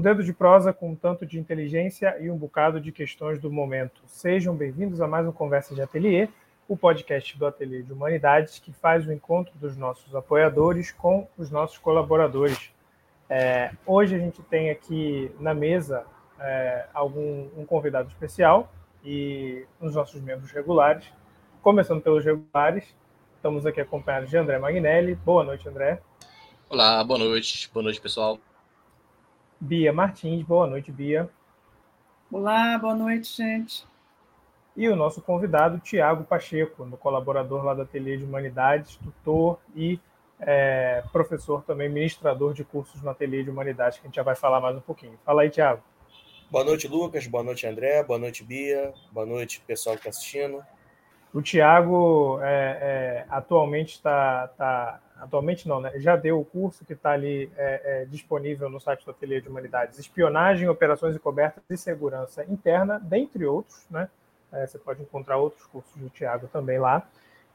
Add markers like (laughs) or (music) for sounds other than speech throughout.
Um dedo de prosa com um tanto de inteligência e um bocado de questões do momento. Sejam bem-vindos a mais um Conversa de Ateliê, o podcast do Ateliê de Humanidades que faz o encontro dos nossos apoiadores com os nossos colaboradores. É, hoje a gente tem aqui na mesa é, algum um convidado especial e os nossos membros regulares. Começando pelos regulares, estamos aqui acompanhados de André Magnelli. Boa noite, André. Olá, boa noite. Boa noite, pessoal. Bia Martins. Boa noite, Bia. Olá, boa noite, gente. E o nosso convidado, Tiago Pacheco, no colaborador lá da Ateliê de Humanidades, tutor e é, professor também, ministrador de cursos no Ateliê de Humanidades, que a gente já vai falar mais um pouquinho. Fala aí, Tiago. Boa noite, Lucas. Boa noite, André. Boa noite, Bia. Boa noite, pessoal que está assistindo. O Tiago é, é, atualmente está. Tá, atualmente não, né? Já deu o curso que está ali é, é, disponível no site do Ateliê de Humanidades. Espionagem, operações e cobertas e segurança interna, dentre outros, né? É, você pode encontrar outros cursos do Tiago também lá.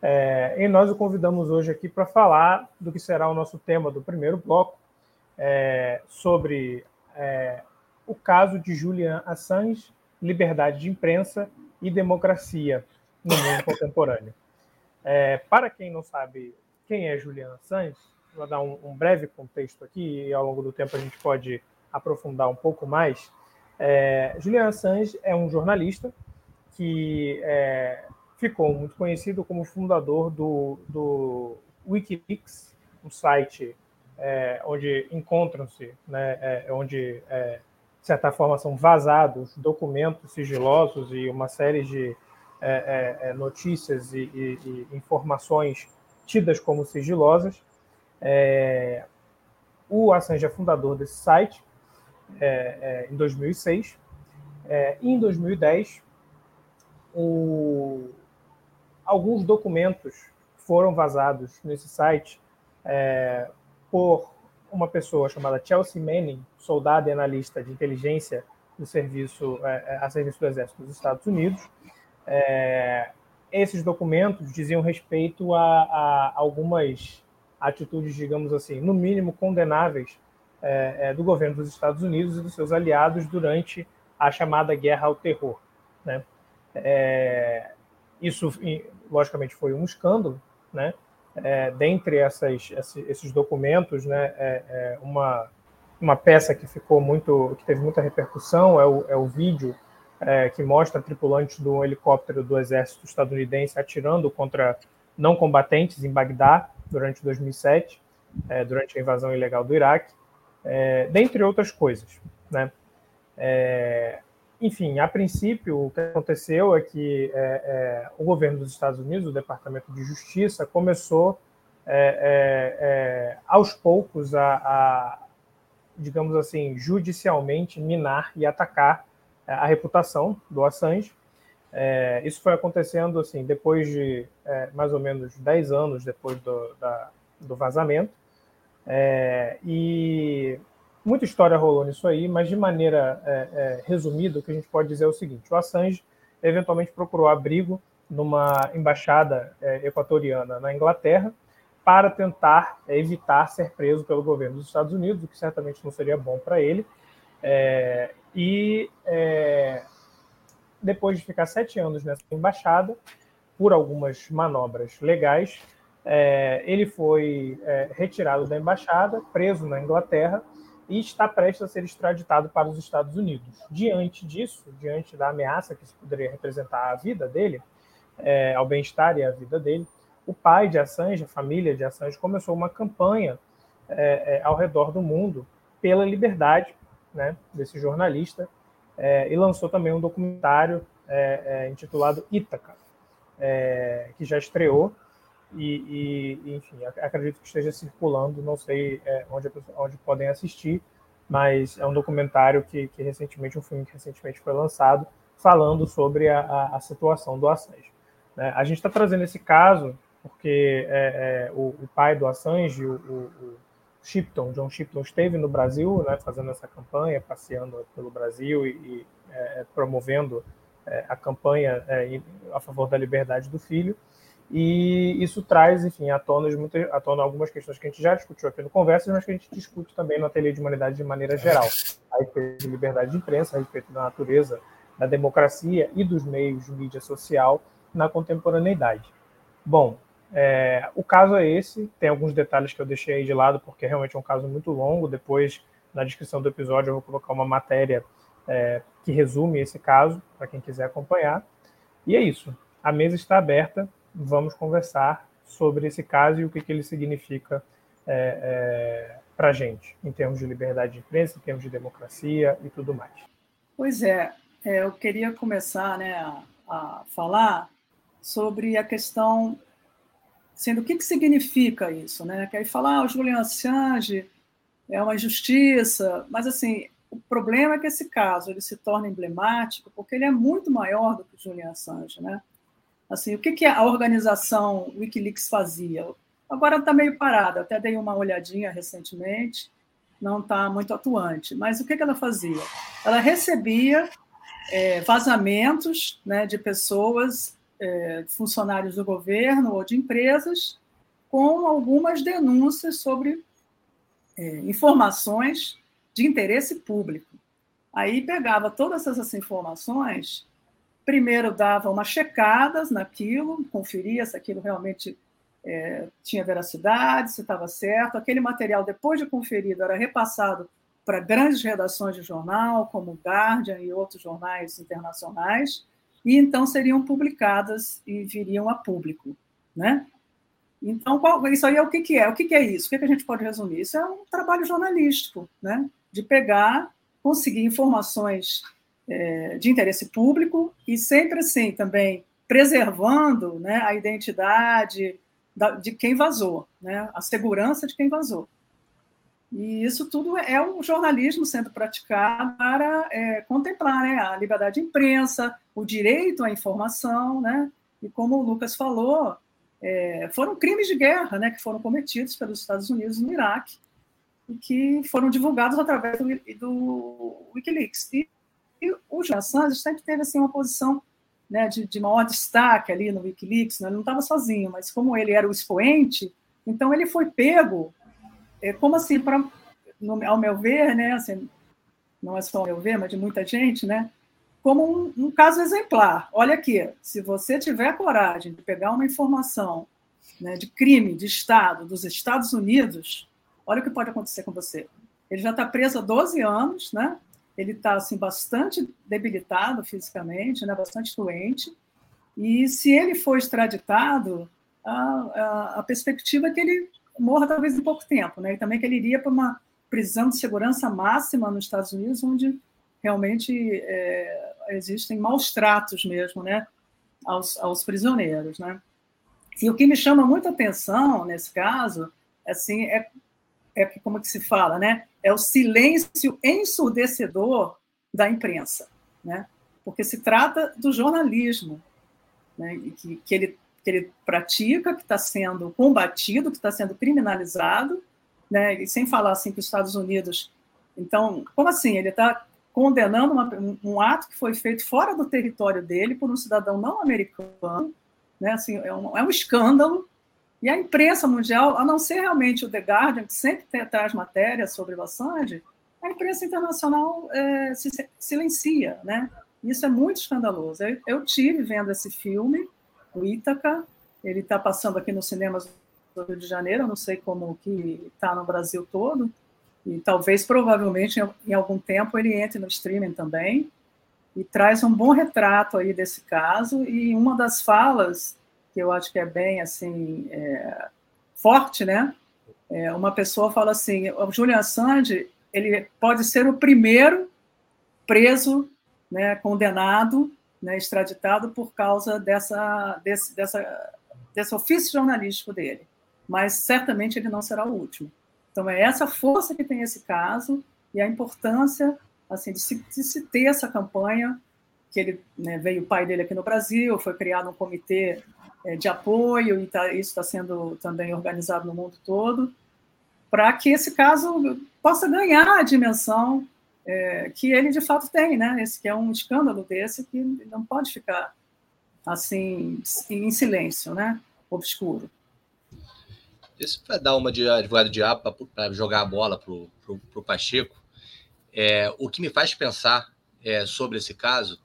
É, e nós o convidamos hoje aqui para falar do que será o nosso tema do primeiro bloco, sobre o caso de Julian Assange, liberdade de imprensa e democracia no mundo contemporâneo. É, para quem não sabe quem é Julian Assange, vou dar um, um, breve contexto aqui e ao longo do tempo a gente pode aprofundar um pouco mais. É, Julian Assange é um jornalista que é, ficou muito conhecido como fundador do, do WikiLeaks, um site é, onde encontram-se, né, é, onde é, de certa forma são vazados documentos sigilosos e uma série de é, é, é, notícias e, e, e, informações tidas como sigilosas. É, o Assange é fundador desse site é, é, em 2006. e em 2010, o, alguns documentos foram vazados nesse site por uma pessoa chamada Chelsea Manning, soldado e analista de inteligência do serviço a serviço do Exército dos Estados Unidos, é, esses documentos diziam respeito a, a, algumas atitudes, digamos assim, no mínimo condenáveis é, é, do governo dos Estados Unidos e dos seus aliados durante a chamada guerra ao terror. Né? É, isso, logicamente, foi um escândalo, né? É, dentre essas, esses documentos, né, é, é, uma, uma peça que ficou muito, que teve muita repercussão é o, é o vídeo é, que mostra tripulantes do helicóptero do exército estadunidense atirando contra não combatentes em Bagdá durante 2007, é, durante a invasão ilegal do Iraque, é, dentre outras coisas. Né? É, enfim, a princípio, o que aconteceu é que é, é, o governo dos Estados Unidos, o Departamento de Justiça, começou aos poucos a, a, digamos assim, judicialmente minar e atacar a reputação do Assange. É, isso foi acontecendo assim depois de é, mais ou menos 10 anos depois do, da, do vazamento. É, e muita história rolou nisso aí, mas de maneira é, é, resumida, o que a gente pode dizer é o seguinte: o Assange eventualmente procurou abrigo numa embaixada é, equatoriana na Inglaterra para tentar evitar ser preso pelo governo dos Estados Unidos, o que certamente não seria bom para ele. É, e é, depois de ficar sete anos nessa embaixada, por algumas manobras legais, é, ele foi é, retirado da embaixada, preso na Inglaterra e está prestes a ser extraditado para os Estados Unidos. Diante disso, diante da ameaça que isso poderia representar à vida dele, é, ao bem-estar e à vida dele, o pai de Assange, a família de Assange, começou uma campanha é, é, ao redor do mundo pela liberdade né, desse jornalista, é, e lançou também um documentário é, é intitulado Ítaca, é, que já estreou, e, e, enfim, acredito que esteja circulando, não sei é, onde, onde podem assistir, mas é um documentário que, que, recentemente, um filme que recentemente foi lançado, falando sobre a, a, a situação do Assange. Né? A gente está trazendo esse caso porque é, é, o, o, pai do Assange, o, o, Shipton, John Shipton esteve no Brasil, né, fazendo essa campanha, passeando pelo Brasil e, e é, promovendo é, a campanha é, a favor da liberdade do filho. E isso traz, enfim, à tona, de muita, à tona algumas questões que a gente já discutiu aqui no Conversas, mas que a gente discute também no Ateliê de Humanidade de maneira geral. a respeito de liberdade de imprensa, a respeito da natureza da democracia e dos meios de mídia social na contemporaneidade. Bom, é, o caso é esse, tem alguns detalhes que eu deixei aí de lado, porque realmente é um caso muito longo. Depois, na descrição do episódio, eu vou colocar uma matéria é, que resume esse caso, para quem quiser acompanhar. E é isso. A mesa está aberta, vamos conversar sobre esse caso e o que, que ele significa é, é, para a gente, em termos de liberdade de imprensa, em termos de democracia e tudo mais. Pois é, é eu queria começar né, a, a falar sobre a questão sendo o que, que significa isso, né? Que aí falar, ah, o Julian Assange é uma injustiça, mas assim, o problema é que esse caso ele se torna emblemático porque ele é muito maior do que o Julian Assange, né? Assim, o que, que a organização WikiLeaks fazia? Agora está meio parada, até dei uma olhadinha recentemente, não está muito atuante. Mas o que, que ela fazia? Ela recebia é, vazamentos né, de pessoas é, funcionários do governo ou de empresas com algumas denúncias sobre é, informações de interesse público. Aí pegava todas essas informações, primeiro dava umas checadas naquilo, conferia se aquilo realmente é, tinha veracidade, se estava certo. Aquele material, depois de conferido, era repassado para grandes redações de jornal, como o Guardian e outros jornais internacionais, e então seriam publicadas e viriam a público, né? Então, qual, isso aí é o que, que é? O que, que é isso? O que, que a gente pode resumir? Isso é um trabalho jornalístico, né? De pegar, conseguir informações é, de interesse público e sempre assim também preservando né, a identidade da, de quem vazou, né, a segurança de quem vazou. E isso tudo é o jornalismo sendo praticado para é, contemplar né, a liberdade de imprensa, o direito à informação, né? E como o Lucas falou, é, foram crimes de guerra, né, que foram cometidos pelos Estados Unidos no Iraque e que foram divulgados através do, do WikiLeaks. E, e o Julian Assange sempre teve assim uma posição né, de, de maior destaque ali no WikiLeaks. Né? Ele não estava sozinho, mas como ele era o expoente, então ele foi pego é, como assim, no, ao meu ver, né, assim, não é só ao meu ver, mas de muita gente, né, como um, um, caso exemplar. Olha aqui, se você tiver coragem de pegar uma informação né, de crime de Estado dos Estados Unidos, olha o que pode acontecer com você. Ele já está preso há 12 anos, né? ele está assim, bastante debilitado fisicamente, né, bastante doente, e se ele for extraditado, a, a, a perspectiva é que ele morra talvez em pouco tempo, né? E também que ele iria para uma prisão de segurança máxima nos Estados Unidos, onde realmente é, existem maus tratos mesmo, né? Aos, aos prisioneiros, né? E o que me chama muita atenção nesse caso, assim, é, é como que se fala, né? É o silêncio ensurdecedor da imprensa, né? Porque se trata do jornalismo, né? E que, que ele que ele pratica, que está sendo combatido, que está sendo criminalizado, né? E sem falar assim que os Estados Unidos, então, como assim? Ele está condenando uma, um ato que foi feito fora do território dele por um cidadão não americano, né? Assim, é um, é um escândalo. E a imprensa mundial, a não ser realmente o The Guardian, que sempre traz matérias sobre Assange, a imprensa internacional é, se silencia, né? Isso é muito escandaloso. Eu, eu tive vendo esse filme, o Ítaca. Ele está passando aqui nos cinemas do Rio de Janeiro, não sei como que está no Brasil todo. E talvez, provavelmente, em algum tempo ele entre no streaming também. E traz um bom retrato aí desse caso. E uma das falas, que eu acho que é bem assim, é, forte, né? É, uma pessoa fala assim: o Julian Assange ele pode ser o primeiro preso, né, condenado né, extraditado por causa dessa, desse, dessa, desse ofício jornalístico dele. Mas certamente ele não será o último. Então é essa força que tem esse caso e a importância assim de se, de se ter essa campanha que ele né, veio o pai dele aqui no Brasil, foi criado um comitê é, de apoio e tá, isso está sendo também organizado no mundo todo para que esse caso possa ganhar a dimensão é, que ele de fato tem, né? Esse que é um escândalo desse que não pode ficar assim em silêncio, né? Obscuro. Isso para dar uma de advogado diabo para jogar a bola para o Pacheco. É, o que me faz pensar é, sobre esse caso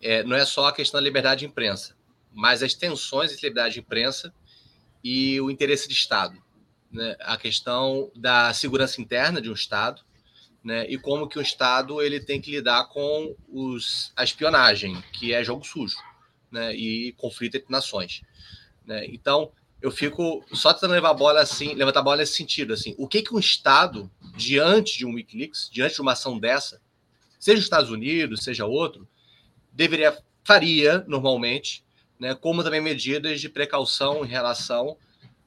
é, não é só a questão da liberdade de imprensa, mas as tensões entre liberdade de imprensa e o interesse de Estado. Né? A questão da segurança interna de um Estado né? e como que o Estado ele tem que lidar com os, a espionagem, que é jogo sujo, né? e conflito entre nações. Né? Então, eu fico só tentando levar a bola assim, levantar a bola nesse sentido, assim, o que que um Estado, diante de um WikiLeaks, diante de uma ação dessa, seja os Estados Unidos, seja outro, deveria, faria normalmente, né, como também medidas de precaução em relação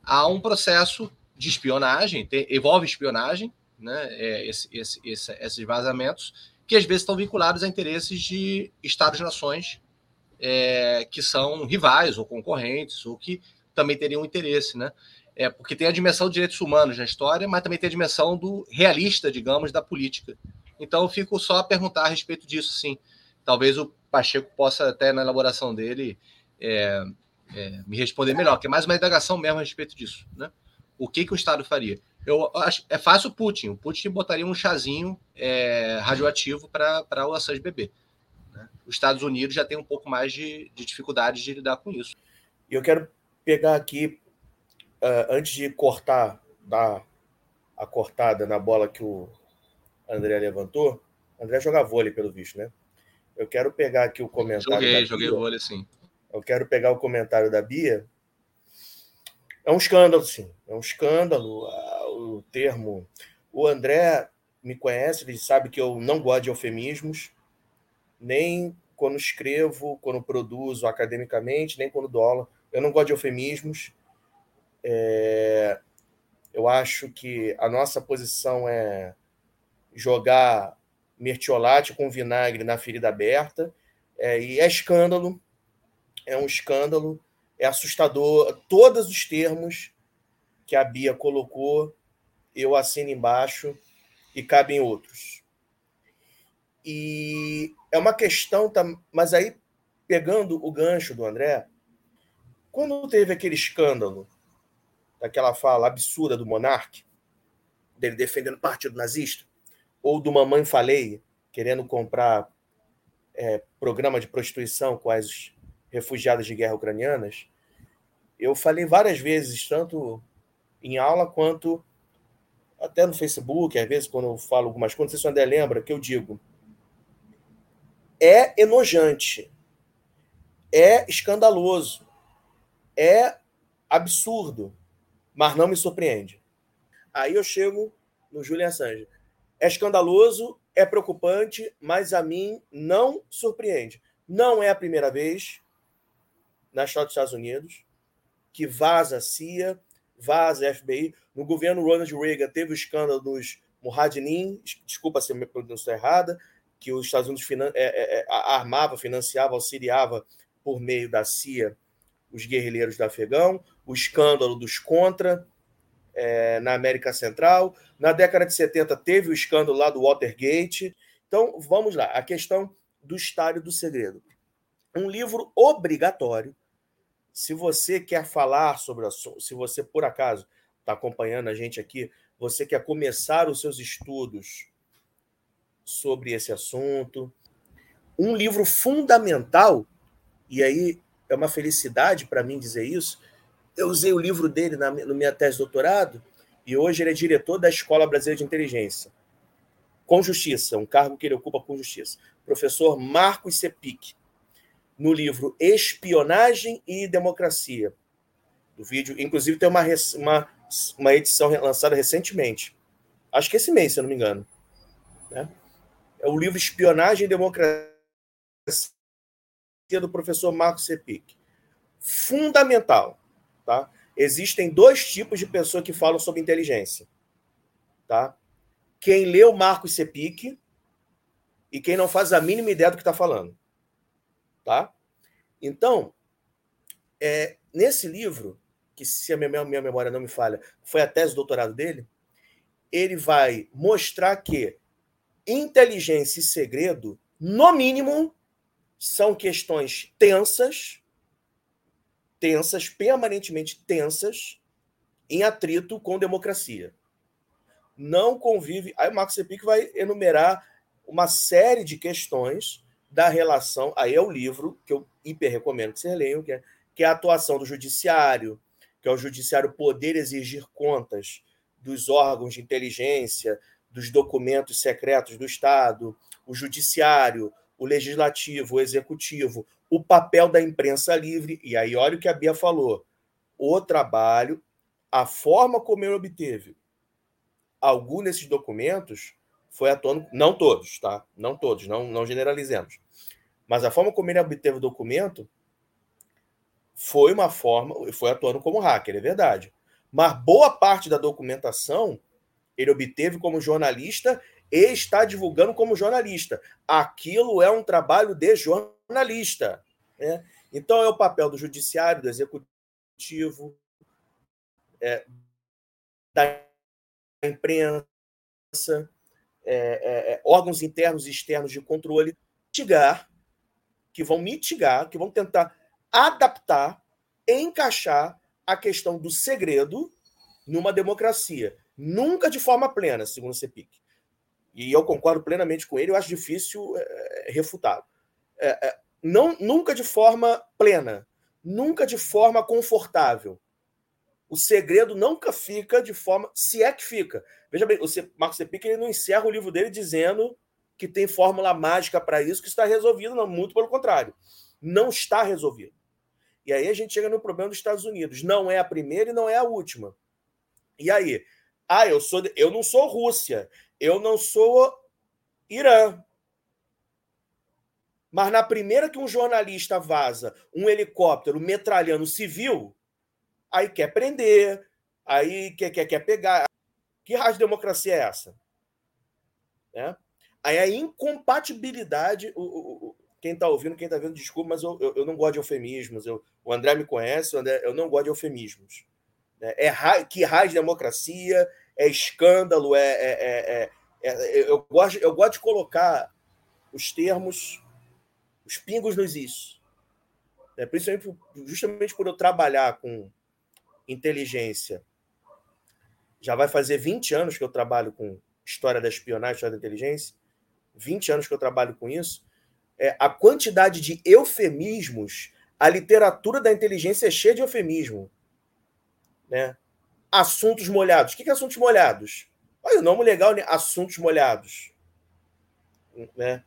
a um processo de espionagem, envolve espionagem, né, é, esse, esse, esse, esses vazamentos, que às vezes estão vinculados a interesses de Estados-nações é, que são rivais ou concorrentes, ou que também teriam interesse, né? É, porque tem a dimensão de direitos humanos na história, mas também tem a dimensão do realista, digamos, da política. Então eu fico só a perguntar a respeito disso, sim. Talvez o Pacheco possa até na elaboração dele é, é, me responder melhor, que é mais uma indagação mesmo a respeito disso, né? O que, que o Estado faria? Eu acho é fácil o Putin. O Putin botaria um chazinho é, radioativo para o Assange beber. Né? Os Estados Unidos já tem um pouco mais de, de dificuldade de lidar com isso. E eu quero pegar aqui, uh, antes de cortar, dar a cortada na bola que o André levantou. André joga vôlei, pelo visto, né? Eu quero pegar aqui o comentário. Joguei, joguei vôlei, sim. Eu quero pegar o comentário da Bia. É um escândalo, sim. É um escândalo. O termo. O André me conhece, ele sabe que eu não gosto de eufemismos, nem quando escrevo, quando produzo academicamente, nem quando dou aula. Eu não gosto de eufemismos. É... Eu acho que a nossa posição é jogar mertiolate com vinagre na ferida aberta. É, e é escândalo, é um escândalo, é assustador. Todos os termos que a Bia colocou, eu assino embaixo e cabem outros. E é uma questão, mas aí, pegando o gancho do André, quando teve aquele escândalo, daquela fala absurda do monarca, dele defendendo o partido nazista, ou do Mamãe Falei, querendo comprar é, programa de prostituição com as refugiadas de guerra ucranianas, eu falei várias vezes, tanto em aula quanto até no Facebook, às vezes quando eu falo algumas coisas, não sei se o André lembra, que eu digo, é enojante, é escandaloso, é absurdo, mas não me surpreende. Aí eu chego no Julian Assange. É escandaloso, é preocupante, mas a mim não surpreende. Não é a primeira vez na história dos Estados Unidos que vaza a CIA, vaza a FBI. No governo Ronald Reagan teve o escândalo dos Mujahideen, desculpa se a minha pronúncia errada, que os Estados Unidos finan é, é, é armava, financiava, auxiliava por meio da CIA os guerrilheiros do Afegão, o escândalo dos Contra é, na América Central. Na década de 70 teve o escândalo lá do Watergate. Então, vamos lá, a questão do estádio do segredo. Um livro obrigatório. Se você quer falar sobre assunto, se você por acaso está acompanhando a gente aqui, você quer começar os seus estudos sobre esse assunto, um livro fundamental, e aí é uma felicidade para mim dizer isso. Eu usei o livro dele na, na minha tese de doutorado e hoje ele é diretor da Escola Brasileira de Inteligência. Com justiça, um cargo que ele ocupa com justiça. Professor Marcos Sepic, no livro Espionagem e Democracia. Do vídeo, inclusive tem uma, uma, uma edição lançada recentemente. Acho que esse mês, se eu não me engano. Né? É o livro Espionagem e Democracia do professor Marcos Sepic. Fundamental. Tá? Existem dois tipos de pessoa que falam sobre inteligência. Tá? Quem lê o Marcos Sepic e quem não faz a mínima ideia do que está falando. Tá? Então, é, nesse livro, que se a minha, minha memória não me falha, foi a tese de doutorado dele, ele vai mostrar que inteligência e segredo, no mínimo, são questões tensas, tensas, permanentemente tensas, em atrito com democracia. Não convive. Aí o Marcos Sepic vai enumerar uma série de questões da relação. Aí é o livro que eu hiper recomendo que vocês leiam, que é, que é a atuação do judiciário, que é o judiciário poder exigir contas dos órgãos de inteligência, dos documentos secretos do Estado, o judiciário, o legislativo, o executivo, o papel da imprensa livre. E aí, olha o que a Bia falou: o trabalho, a forma como ele obteve algum desses documentos foi atuando, não todos, tá? Não todos, não, não generalizemos. Mas a forma como ele obteve o documento foi uma forma, foi atuando como hacker, é verdade. Mas boa parte da documentação ele obteve como jornalista e está divulgando como jornalista. Aquilo é um trabalho de jornalista. Né? Então, é o papel do judiciário, do executivo, é, da imprensa, é, é, é, órgãos internos e externos de controle, mitigar, que vão mitigar, que vão tentar adaptar, encaixar a questão do segredo numa democracia. Nunca de forma plena, segundo o CEPIC. E eu concordo plenamente com ele, eu acho difícil é, refutá-lo. É, é, não, nunca de forma plena, nunca de forma confortável. O segredo nunca fica de forma. Se é que fica. Veja bem, o Marcos Cepic ele não encerra o livro dele dizendo que tem fórmula mágica para isso, que está resolvido. Não, muito pelo contrário. Não está resolvido. E aí a gente chega no problema dos Estados Unidos. Não é a primeira e não é a última. E aí? Ah, eu, sou, eu não sou Rússia. Eu não sou Irã. Mas na primeira que um jornalista vaza um helicóptero metralhando civil, aí quer prender, aí quer, quer, quer pegar. Que raio de democracia é essa? Né? Aí a incompatibilidade. O, o, quem está ouvindo, quem está vendo, desculpa, mas eu, eu, eu, não gosto de eufemismos. Eu, o André me conhece, André, eu não gosto de eufemismos. Né? É, é que raio de democracia, é escândalo, é, é, é, é, eu, gosto, eu gosto de colocar os termos os pingos nos is. É, principalmente, justamente por eu trabalhar com inteligência. Já vai fazer 20 anos que eu trabalho com história da espionagem, história da inteligência. 20 anos que eu trabalho com isso. É, a quantidade de eufemismos, a literatura da inteligência é cheia de eufemismo. Né? Assuntos molhados. O que é assuntos molhados? Olha o nome legal, né? Assuntos molhados. Né?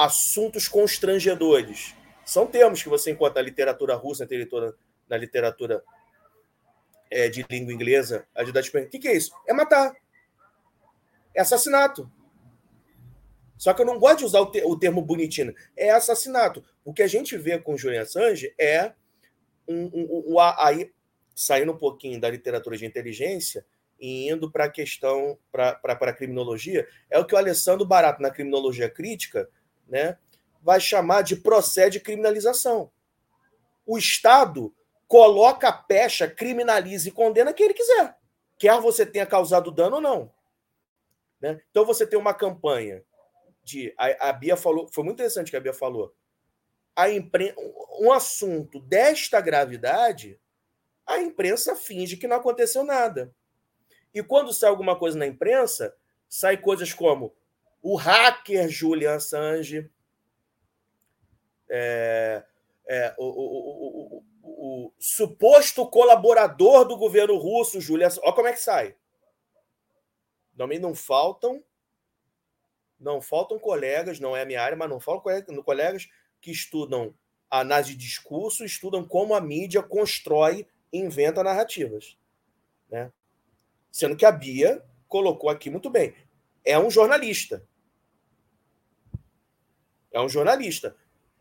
assuntos constrangedores. São termos que você encontra na literatura russa, na literatura, na literatura é, de língua inglesa, a de O que, que é isso? É matar. É assassinato. Só que eu não gosto de usar o, te, o termo bonitinho. É assassinato. O que a gente vê com Julian Assange é um, um, um, aí saindo um pouquinho da literatura de inteligência e indo para a questão, para a criminologia, é o que o Alessandro Barato, na criminologia crítica, né, vai chamar de procede criminalização. O Estado coloca a pecha, criminaliza e condena quem ele quiser, quer você tenha causado dano ou não. Né? Então você tem uma campanha de. A, a Bia falou, foi muito interessante que a Bia falou. A impren um assunto desta gravidade, a imprensa finge que não aconteceu nada. E quando sai alguma coisa na imprensa, sai coisas como o hacker Julian Assange, é, é, o, o, o, o, suposto colaborador do governo russo, Assange. Olha como é que sai. Também não faltam, não faltam colegas, não é a minha área, mas não faltam colegas que estudam análise de discurso, estudam como a mídia constrói e inventa narrativas. Né? Sendo que a Bia colocou aqui muito bem. É um jornalista. É um jornalista.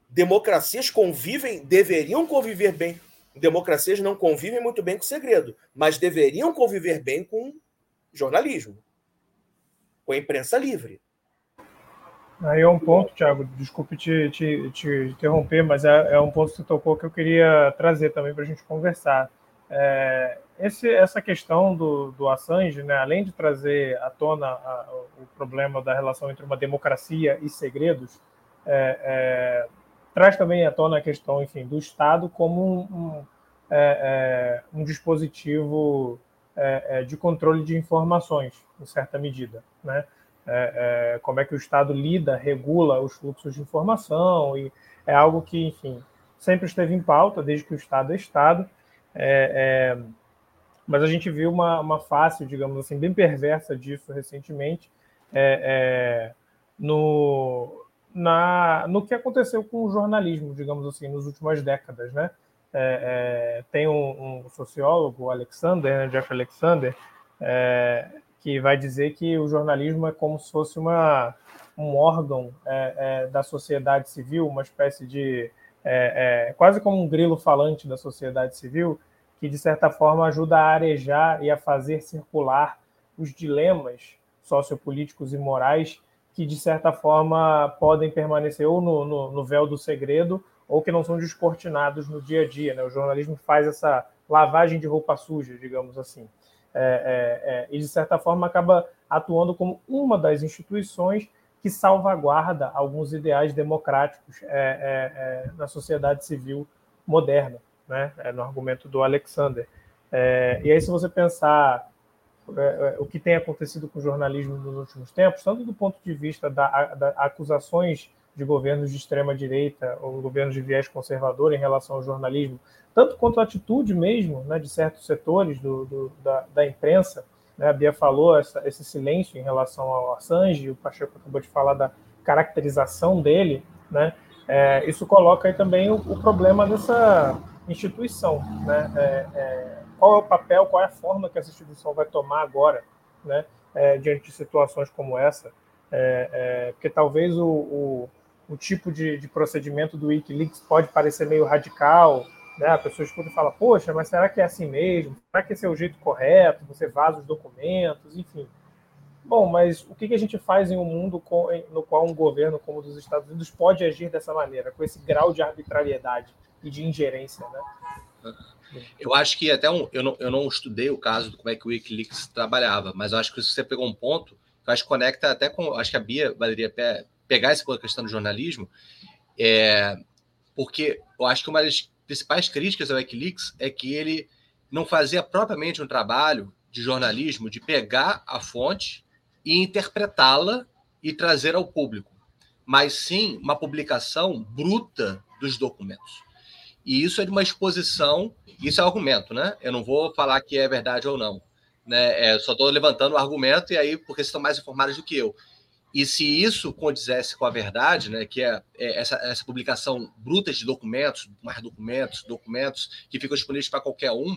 Democracias convivem, deveriam conviver bem. Democracias não convivem muito bem com segredo, mas deveriam conviver bem com jornalismo, com a imprensa livre. Aí é um ponto, Thiago, desculpe te, te, te interromper, mas é, é, um ponto que você tocou que eu queria trazer também para a gente conversar. É, esse, essa questão do, do Assange, né, além de trazer à tona a, o problema da relação entre uma democracia e segredos, é, é, traz também à tona a questão, enfim, do Estado como um, um, é, é um dispositivo é, de controle de informações, em certa medida, né? é, é, como é que o Estado lida, regula os fluxos de informação, e é algo que, enfim, sempre esteve em pauta, desde que o Estado é Estado, é, é, mas a gente viu uma, uma face, digamos assim, bem perversa disso recentemente, é, é, no, na, no que aconteceu com o jornalismo, digamos assim, nas últimas décadas, né? É, é, tem um, um, sociólogo, Alexander, né, Jeff Alexander, é, que vai dizer que o jornalismo é como se fosse uma, um órgão é, é, da sociedade civil, uma espécie de é, quase como um grilo falante da sociedade civil, que de certa forma ajuda a arejar e a fazer circular os dilemas sociopolíticos e morais que de certa forma podem permanecer ou no, no, no véu do segredo ou que não são descortinados no dia a dia. Né? O jornalismo faz essa lavagem de roupa suja, digamos assim. É, é, é, e, de certa forma, acaba atuando como uma das instituições que salvaguarda alguns ideais democráticos é, é, é, na sociedade civil moderna, né? no argumento do Alexander. e aí, se você pensar o que tem acontecido com o jornalismo nos últimos tempos, tanto do ponto de vista da, da acusações de governos de extrema direita ou governos de viés conservador em relação ao jornalismo, tanto quanto a atitude mesmo né, de certos setores do, do da, da, imprensa. Né, a Bia falou essa, esse silêncio em relação ao Assange, o Pacheco acabou de falar da caracterização dele, né, é, isso coloca aí também o, o, problema dessa instituição, né, é, é, qual é o papel, qual é a forma que essa instituição vai tomar agora, né, é, diante de situações como essa, é, é, porque talvez o, o o tipo de, de procedimento do Wikileaks pode parecer meio radical, né? A pessoa escuta e fala, poxa, mas será que é assim mesmo? Será que esse é o jeito correto? Você vaza os documentos, enfim. Bom, mas o que a gente faz em um mundo no qual um governo como o dos Estados Unidos pode agir dessa maneira, com esse grau de arbitrariedade e de ingerência, né? Eu acho que até um, eu, não, eu não estudei o caso de como é que o Wikileaks trabalhava, mas eu acho que você pegou um ponto que eu acho que conecta até com. Acho que a Bia valeria pegar essa questão do jornalismo, é, porque eu acho que uma das principais críticas ao Wikileaks é que ele não fazia propriamente um trabalho de jornalismo de pegar a fonte e interpretá-la e trazer ao público, mas sim uma publicação bruta dos documentos. E isso é de uma exposição, isso é argumento, né? Eu não vou falar que é verdade ou não. Né? É, só estou levantando o argumento, e aí, porque vocês estão mais informados do que eu. E se isso condizesse com a verdade, né, que é, é essa, essa, publicação bruta de documentos, mais documentos, documentos que ficam disponíveis para qualquer um,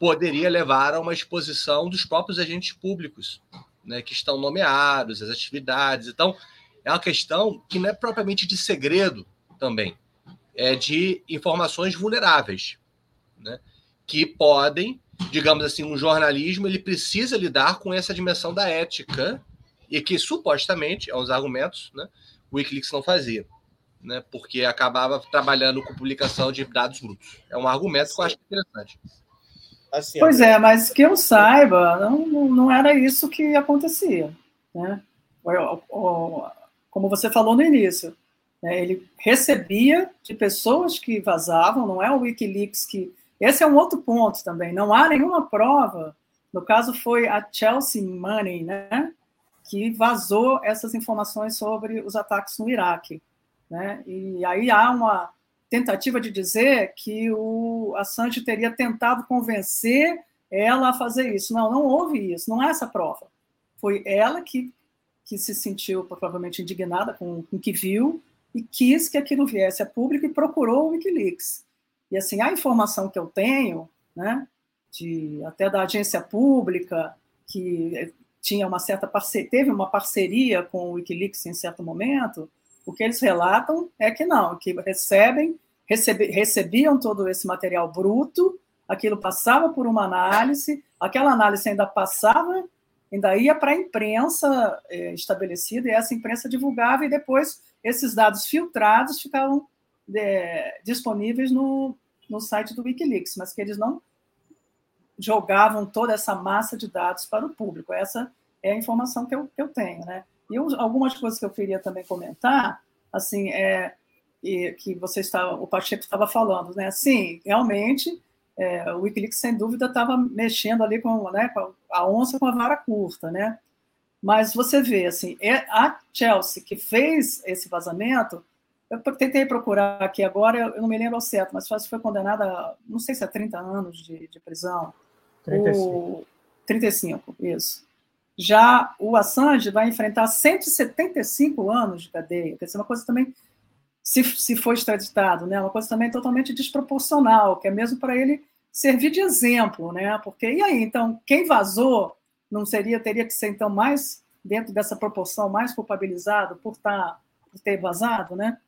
poderia levar a uma exposição dos próprios agentes públicos, né, que estão nomeados, as atividades. Então, é uma questão que não é propriamente de segredo também, é de informações vulneráveis, né, que podem, digamos assim, um jornalismo ele precisa lidar com essa dimensão da ética e que supostamente, é uns argumentos, né, o Wikileaks não fazia, né, porque acabava trabalhando com publicação de dados brutos. É um argumento que eu acho interessante. Assim, pois é, mas que eu saiba, não, não era isso que acontecia. Né? Como você falou no início, ele recebia de pessoas que vazavam, não é o Wikileaks que. Esse é um outro ponto também. Não há nenhuma prova. No caso, foi a Chelsea Money, né? que vazou essas informações sobre os ataques no Iraque. Né? E aí há uma tentativa de dizer que o Assange teria tentado convencer ela a fazer isso. Não, não houve isso, não há essa prova. Foi ela que, que se sentiu provavelmente indignada com o que viu e quis que aquilo viesse a público e procurou o Wikileaks. E assim, a informação que eu tenho, né, de, até da agência pública, que tinha uma certa parceria, teve uma parceria com o WikiLeaks em certo momento, o que eles relatam é que não, que recebem, recebe, recebiam todo esse material bruto, aquilo passava por uma análise, aquela análise ainda passava, ainda ia para a imprensa é, estabelecida, e essa imprensa divulgava, e depois esses dados filtrados ficavam é, disponíveis no, no site do Wikileaks, mas que eles não jogavam toda essa massa de dados para o público. Essa é a informação que eu, que eu tenho, né? E eu, algumas coisas que eu queria também comentar, assim, é que você está, o Pacheco estava falando, né? Sim, realmente, é, o WikiLeaks sem dúvida estava mexendo ali com, né, com a onça com a vara curta, né? Mas você vê, assim, é, a Chelsea que fez esse vazamento, eu tentei procurar aqui agora, eu não me lembro ao certo, mas foi condenada, não sei se é 30 anos de, de prisão. 35. O, 35, isso. Já o Assange vai enfrentar 175 anos de cadeia. Quer dizer, uma coisa também, se, se for extraditado, né, uma coisa também totalmente desproporcional, que é mesmo para ele servir de exemplo, né? Porque, e aí, então, quem vazou não seria, teria que ser, então, mais, dentro dessa proporção, mais culpabilizado por, tá, por ter vazado, né?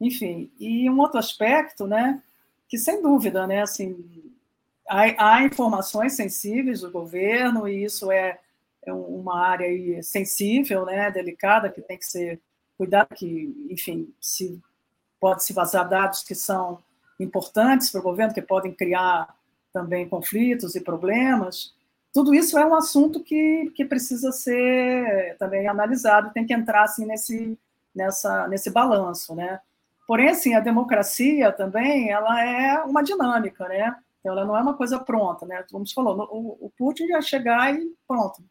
Enfim, e um outro aspecto, né, que sem dúvida, né, assim, há, há informações sensíveis do governo e isso é é uma área sensível, né, delicada, que tem que ser cuidado, que, enfim, se pode se vazar dados que são importantes para o governo, que podem criar também conflitos e problemas. Tudo isso é um assunto que, que precisa ser também analisado, tem que entrar assim nesse nessa nesse balanço, né? Porém, assim, a democracia também, ela é uma dinâmica, né? Então, ela não é uma coisa pronta, né? Como você falou, o, o Putin ia chegar e pronto,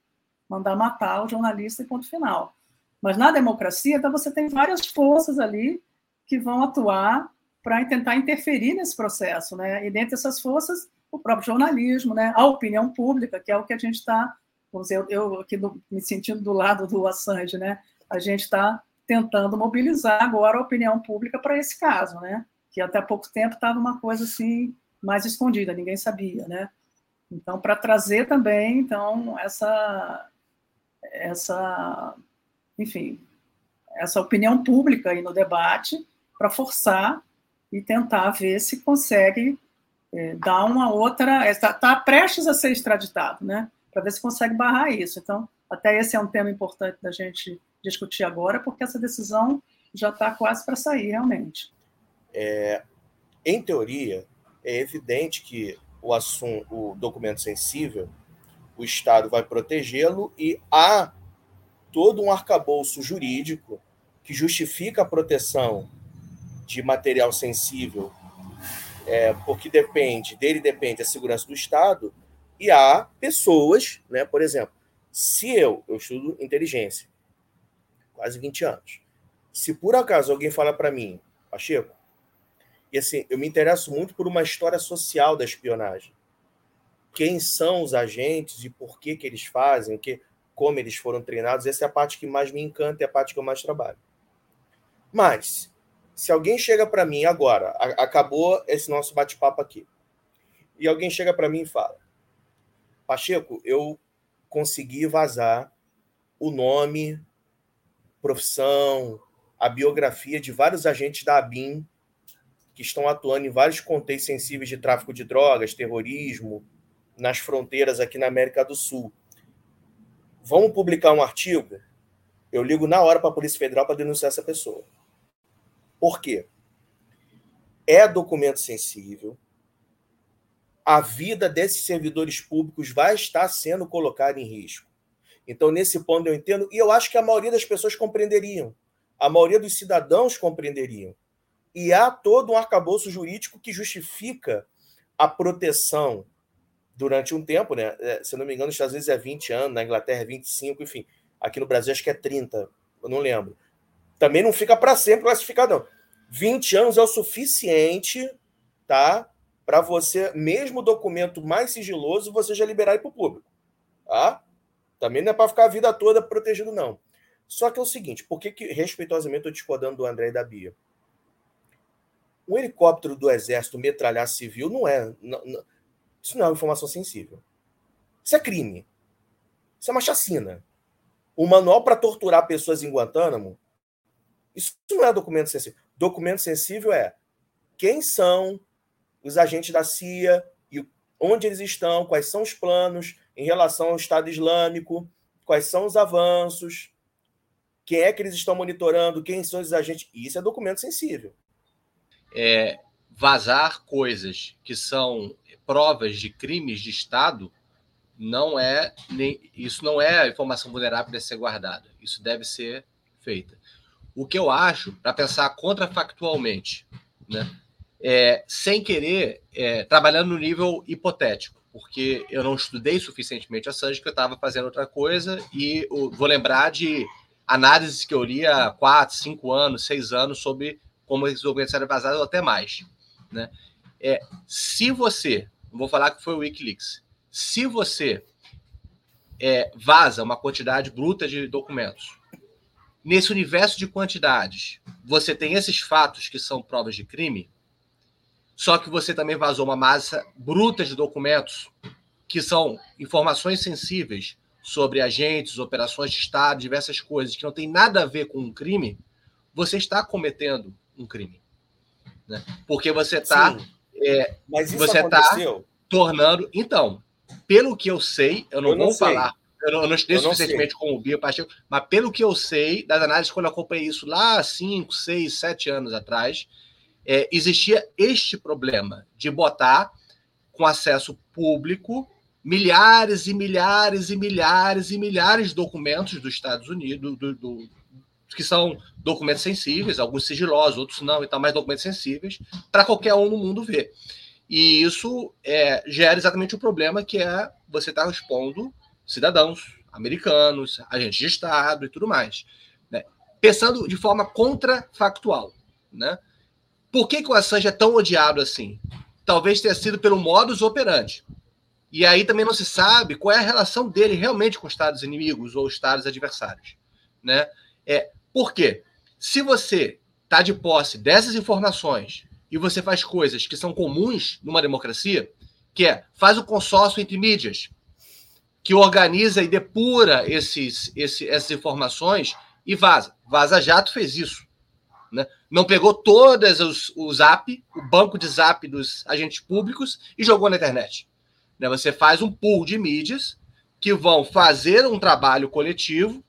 mandar matar o jornalista e ponto final. Mas na democracia, então você tem várias forças ali que vão atuar para tentar interferir nesse processo, né? E dentre essas forças, o próprio jornalismo, né? A opinião pública, que é o que a gente está, vamos dizer, eu aqui do, me sentindo do lado do Assange, né? A gente está tentando mobilizar agora a opinião pública para esse caso, né? Que até pouco tempo estava uma coisa assim mais escondida, ninguém sabia, né? Então, para trazer também, então, essa essa, enfim, essa opinião pública aí no debate para forçar e tentar ver se consegue é, dar uma outra. Está tá prestes a ser extraditado, né? Para ver se consegue barrar isso. Então, até esse é um tema importante da gente discutir agora, porque essa decisão já está quase para sair, realmente. É, em teoria, é evidente que o assunto, o documento sensível o Estado vai protegê-lo e há todo um arcabouço jurídico que justifica a proteção de material sensível, é, porque depende dele depende a segurança do Estado e há pessoas, né, por exemplo, se eu eu estudo inteligência, quase 20 anos, se por acaso alguém fala para mim, Pacheco, e assim, eu me interesso muito por uma história social da espionagem quem são os agentes e por que, que eles fazem, que, como eles foram treinados. Essa é a parte que mais me encanta, é a parte que eu mais trabalho. Mas, se alguém chega para mim agora, a, acabou esse nosso bate-papo aqui, e alguém chega para mim e fala: Pacheco, eu consegui vazar o nome, profissão, a biografia de vários agentes da ABIN que estão atuando em vários contextos sensíveis de tráfico de drogas, terrorismo, nas fronteiras aqui na América do Sul. Vamos publicar um artigo? Eu ligo na hora para a Polícia Federal para denunciar essa pessoa. Por quê? É documento sensível. A vida desses servidores públicos vai estar sendo colocada em risco. Então, nesse ponto eu entendo, e eu acho que a maioria das pessoas compreenderiam. A maioria dos cidadãos compreenderiam. E há todo um arcabouço jurídico que justifica a proteção durante um tempo, né? É, se não me engano, nos Estados Unidos é 20 anos, na Inglaterra é 25, enfim. Aqui no Brasil acho que é 30, eu não lembro. Também não fica para sempre classificado, não. 20 anos é o suficiente, tá? Para você, mesmo o documento mais sigiloso, você já liberar para o público. Tá? Também não é para ficar a vida toda protegido, não. Só que é o seguinte, por que, que respeitosamente estou discordando do André e da Bia? Um helicóptero do Exército metralhar civil não é. Não, não, isso não é uma informação sensível. Isso é crime. Isso é uma chacina. Um manual para torturar pessoas em Guantánamo, isso não é documento sensível. Documento sensível é quem são os agentes da CIA e onde eles estão, quais são os planos em relação ao Estado Islâmico, quais são os avanços, quem é que eles estão monitorando, quem são os agentes. Isso é documento sensível. É, vazar coisas que são provas de crimes de Estado, não é nem, isso não é informação vulnerável para ser guardada. Isso deve ser feita. O que eu acho, para pensar contrafactualmente, né, é, sem querer, é, trabalhando no nível hipotético, porque eu não estudei suficientemente a Assange, que eu estava fazendo outra coisa, e vou lembrar de análises que eu li há quatro, cinco anos, seis anos sobre como esses documentos eram vazados ou até mais. Né? É, se você, vou falar que foi o Wikileaks, se você é, vaza uma quantidade bruta de documentos, nesse universo de quantidades, você tem esses fatos que são provas de crime, só que você também vazou uma massa bruta de documentos que são informações sensíveis sobre agentes, operações de Estado, diversas coisas que não tem nada a ver com um crime, você está cometendo um crime. Né? Porque você está. É, você está tornando. Então, pelo que eu sei, eu não eu vou falar. Eu não, eu não estudei suficientemente com o Bia Pacheco, mas pelo que eu sei das análises, quando eu acompanhei isso lá 5, 6, 7 anos atrás, é, existia este problema de botar com acesso público milhares e milhares e milhares e milhares de documentos dos Estados Unidos, do, do, que são documentos sensíveis, alguns sigilosos, outros não, e tal, mas documentos sensíveis, para qualquer um no mundo ver. E isso é, gera exatamente o problema que é você estar tá expondo cidadãos americanos, agentes de Estado e tudo mais. Né? Pensando de forma contrafactual. Né? Por que, que o Assange é tão odiado assim? Talvez tenha sido pelo modus operandi. E aí também não se sabe qual é a relação dele realmente com estados inimigos ou estados adversários. Né? É, por quê? Se você está de posse dessas informações e você faz coisas que são comuns numa democracia, que é faz o consórcio entre mídias, que organiza e depura esses, esse, essas informações e vaza. Vaza Jato fez isso. Né? Não pegou todas os, o Zap, o banco de Zap dos agentes públicos e jogou na internet. Né? Você faz um pool de mídias que vão fazer um trabalho coletivo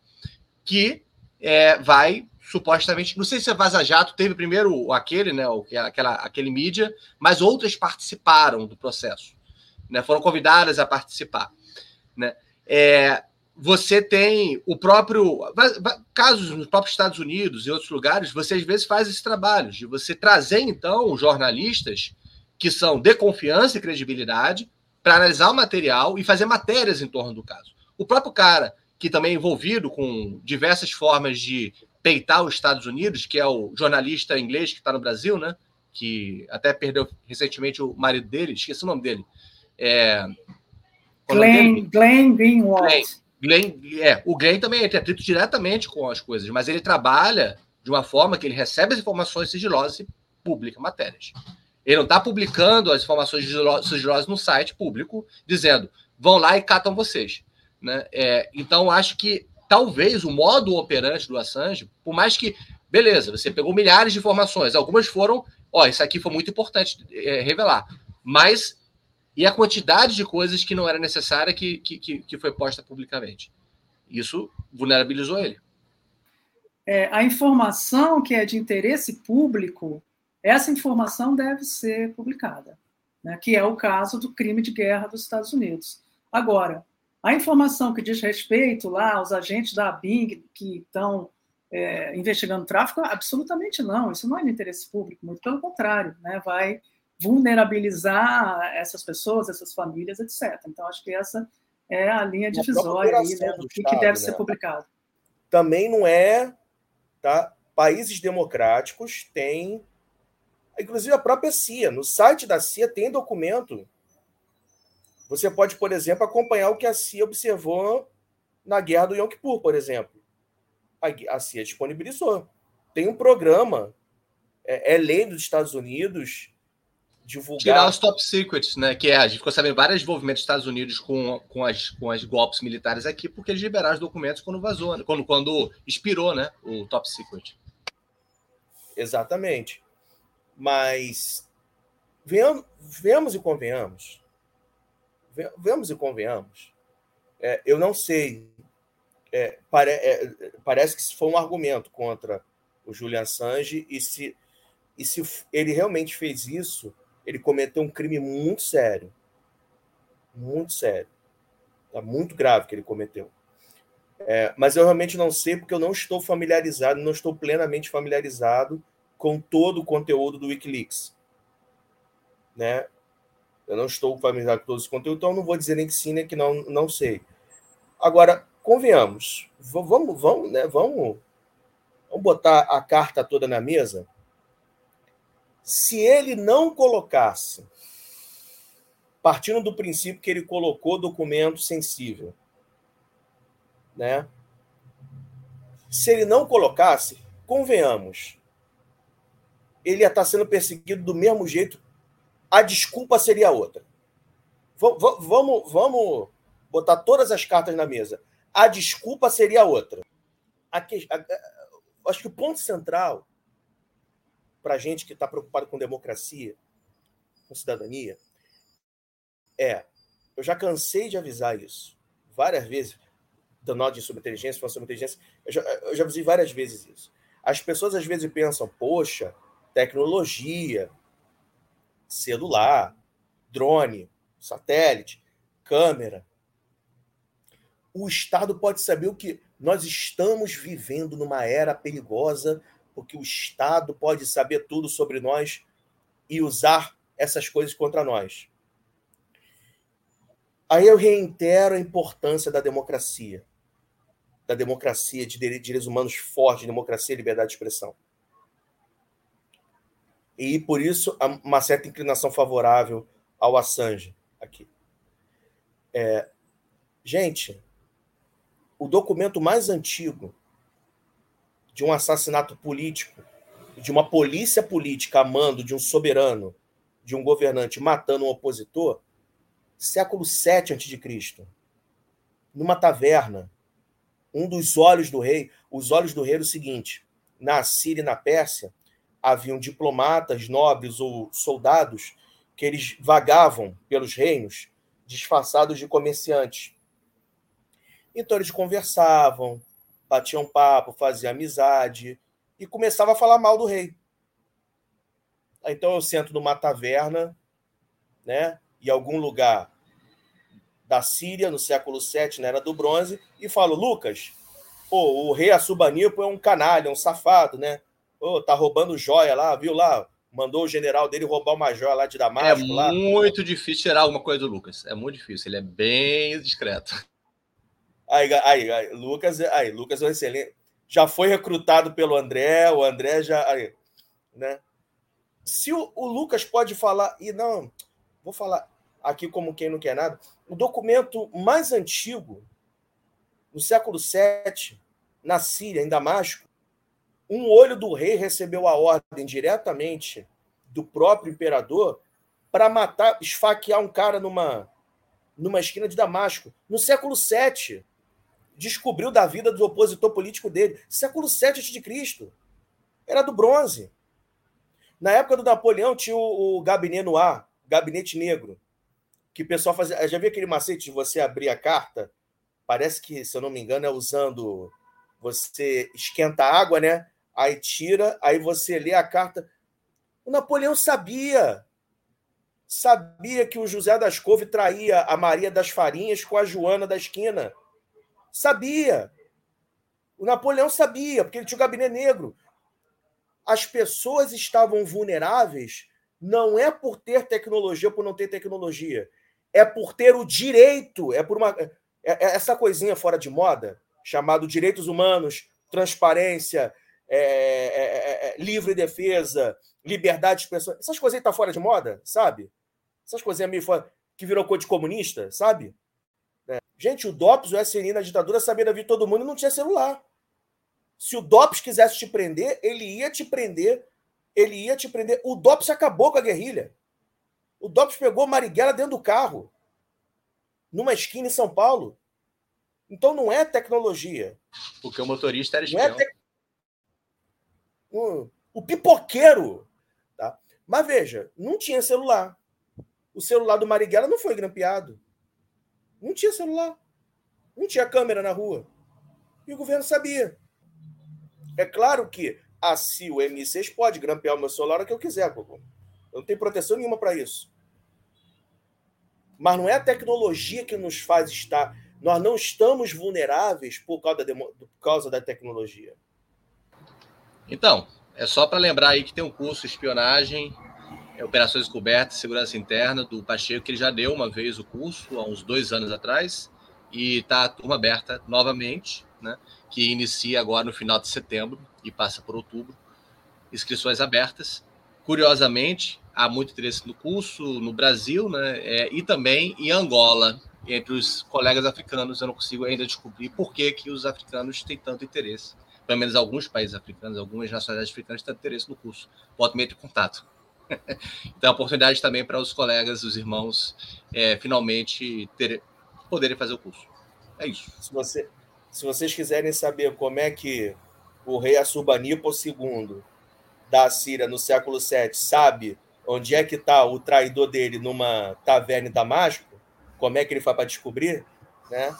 que é, vai supostamente, não sei se a Vaza Jato teve primeiro aquele, né, aquela, aquele mídia, mas outras participaram do processo, né, foram convidadas a participar, né. É, você tem o próprio. Casos nos próprios Estados Unidos e outros lugares, você às vezes faz esse trabalho de você trazer, então, jornalistas que são de confiança e credibilidade para analisar o material e fazer matérias em torno do caso. O próprio cara, que também é envolvido com diversas formas de peitar os Estados Unidos, que é o jornalista inglês que está no Brasil, né? Que até perdeu recentemente o marido dele, esqueci o nome dele. É... Glenn, Glenn Greenwald. Glenn. Glenn, é, o Glenn também é atrito diretamente com as coisas, mas ele trabalha de uma forma que ele recebe as informações sigilosas e publica matérias. Ele não está publicando as informações sigilosas no site público, dizendo vão lá e catam vocês. Né? É, então, acho que talvez o modo operante do Assange, por mais que, beleza, você pegou milhares de informações, algumas foram, ó, isso aqui foi muito importante é, revelar, mas e a quantidade de coisas que não era necessária que, que, que foi posta publicamente. Isso vulnerabilizou ele. É, a informação que é de interesse público, essa informação deve ser publicada, né, que é o caso do crime de guerra dos Estados Unidos. Agora, a informação que diz respeito lá aos agentes da Bing que estão é, investigando tráfico, absolutamente não. Isso não é de interesse público, muito pelo contrário, né, vai vulnerabilizar essas pessoas, essas famílias, etc. Então, acho que essa é a linha divisória aí, né, do que, Estado, que deve né? ser publicado. Também não é. Tá? Países democráticos têm. Inclusive a própria CIA. No site da CIA tem documento. Você pode, por exemplo, acompanhar o que a CIA observou na guerra do Yom Kippur, por exemplo. A CIA disponibilizou. Tem um programa, é, é lei dos Estados Unidos, divulgar. Tirar os top secrets, né? Que é, a gente ficou sabendo vários envolvimentos dos Estados Unidos com, com, as, com as golpes militares aqui, porque eles liberaram os documentos quando vazou, né? quando, quando expirou né? o top secret. Exatamente. Mas vemos, vemos e convenhamos. Vemos e convenhamos. É, eu não sei. É, pare, é, parece que isso foi um argumento contra o Julian Assange e se, e se ele realmente fez isso, ele cometeu um crime muito sério. Muito sério. Tá muito grave que ele cometeu. É, mas eu realmente não sei porque eu não estou familiarizado, não estou plenamente familiarizado com todo o conteúdo do WikiLeaks. Né? Eu não estou familiarizado com todo esse conteúdo, então não vou dizer nem que sim, nem que não, não sei. Agora, convenhamos, vamos, vamos, né, vamos, vamos botar a carta toda na mesa. Se ele não colocasse, partindo do princípio que ele colocou documento sensível, né? Se ele não colocasse, convenhamos, ele ia estar sendo perseguido do mesmo jeito a desculpa seria outra. Vamos, vamos botar todas as cartas na mesa. A desculpa seria outra. A que, a, acho que o ponto central para a gente que está preocupado com democracia, com cidadania, é: eu já cansei de avisar isso várias vezes, dando ordem sobre inteligência, falando sobre inteligência, eu já, eu já avisei várias vezes isso. As pessoas às vezes pensam, poxa, tecnologia, celular, drone, satélite, câmera. O Estado pode saber o que nós estamos vivendo numa era perigosa, porque o Estado pode saber tudo sobre nós e usar essas coisas contra nós. Aí eu reitero a importância da democracia, da democracia, de direitos humanos fortes, democracia e liberdade de expressão e por isso uma certa inclinação favorável ao Assange aqui. É, gente, o documento mais antigo de um assassinato político, de uma polícia política amando de um soberano, de um governante matando um opositor, século VII a.C., numa taverna, um dos olhos do rei, os olhos do rei era o seguinte, na Síria e na Pérsia, haviam diplomatas, nobres ou soldados que eles vagavam pelos reinos disfarçados de comerciantes. Então eles conversavam, batiam papo, faziam amizade e começavam a falar mal do rei. Então eu sento numa taverna, né, em algum lugar da Síria, no século VII, na Era do Bronze, e falo, Lucas, pô, o rei Assubanipo é um canalha, um safado, né? oh, tá roubando joia lá, viu lá? Mandou o general dele roubar uma joia lá de Damasco. É lá. muito difícil tirar alguma coisa do Lucas. É muito difícil. Ele é bem discreto. Aí, aí, aí Lucas, aí, Lucas é um excelente. Já foi recrutado pelo André, o André já. Aí, né? Se o, o Lucas pode falar, e não, vou falar aqui como quem não quer nada, o documento mais antigo, no século VII, na Síria, em Damasco, um olho do rei recebeu a ordem diretamente do próprio imperador para matar, esfaquear um cara numa, numa esquina de Damasco. No século VII, descobriu da vida do opositor político dele. Século VII a.C. Era do bronze. Na época do Napoleão tinha o, o gabinete noir, gabinete negro, que o pessoal fazia. Já viu aquele macete de você abrir a carta? Parece que, se eu não me engano, é usando. Você esquenta a água, né? aí tira, aí você lê a carta. O Napoleão sabia. Sabia que o José das Couve traía a Maria das Farinhas com a Joana da esquina. Sabia. O Napoleão sabia, porque ele tinha o gabinete negro. As pessoas estavam vulneráveis não é por ter tecnologia ou por não ter tecnologia. É por ter o direito, é por uma. É, é essa coisinha fora de moda, chamado direitos humanos, transparência, é é, é, é, livre defesa, liberdade de expressão. Essas coisas aí tá fora de moda, sabe? Essas coisinhas meio fora, que virou cor de comunista, sabe? É. Gente, o DOPS, o SNI na ditadura sabia da vida de todo mundo e não tinha celular. Se o DOPS quisesse te prender, ele ia te prender. Ele ia te prender. O DOPS acabou com a guerrilha. O DOPS pegou Marighella dentro do carro, numa esquina em São Paulo. Então não é tecnologia. Porque o motorista era espião. Não é te o, o pipoqueiro. Tá? Mas veja, não tinha celular. O celular do Marighella não foi grampeado. Não tinha celular. Não tinha câmera na rua. E o governo sabia. É claro que a CIO M6 pode grampear o meu celular o que eu quiser. Eu não tenho proteção nenhuma para isso. Mas não é a tecnologia que nos faz estar. Nós não estamos vulneráveis por causa da, por causa da tecnologia. Então, é só para lembrar aí que tem um curso espionagem é, Operações Cobertas Segurança Interna do Pacheco, que ele já deu uma vez o curso, há uns dois anos atrás, e está a turma aberta novamente, né, que inicia agora no final de setembro e passa por outubro. Inscrições abertas. Curiosamente, há muito interesse no curso no Brasil né, é, e também em Angola, entre os colegas africanos. Eu não consigo ainda descobrir por que, que os africanos têm tanto interesse. Pelo menos alguns países africanos, algumas nacionalidades africanas têm interesse no curso. Pode me ter contato. Então, oportunidade também para os colegas, os irmãos, é, finalmente ter, poderem fazer o curso. É isso. Se, você, se vocês quiserem saber como é que o rei Assurbanipal II da Síria no século VII sabe onde é que está o traidor dele numa taverna em Damasco, como é que ele faz para descobrir, né?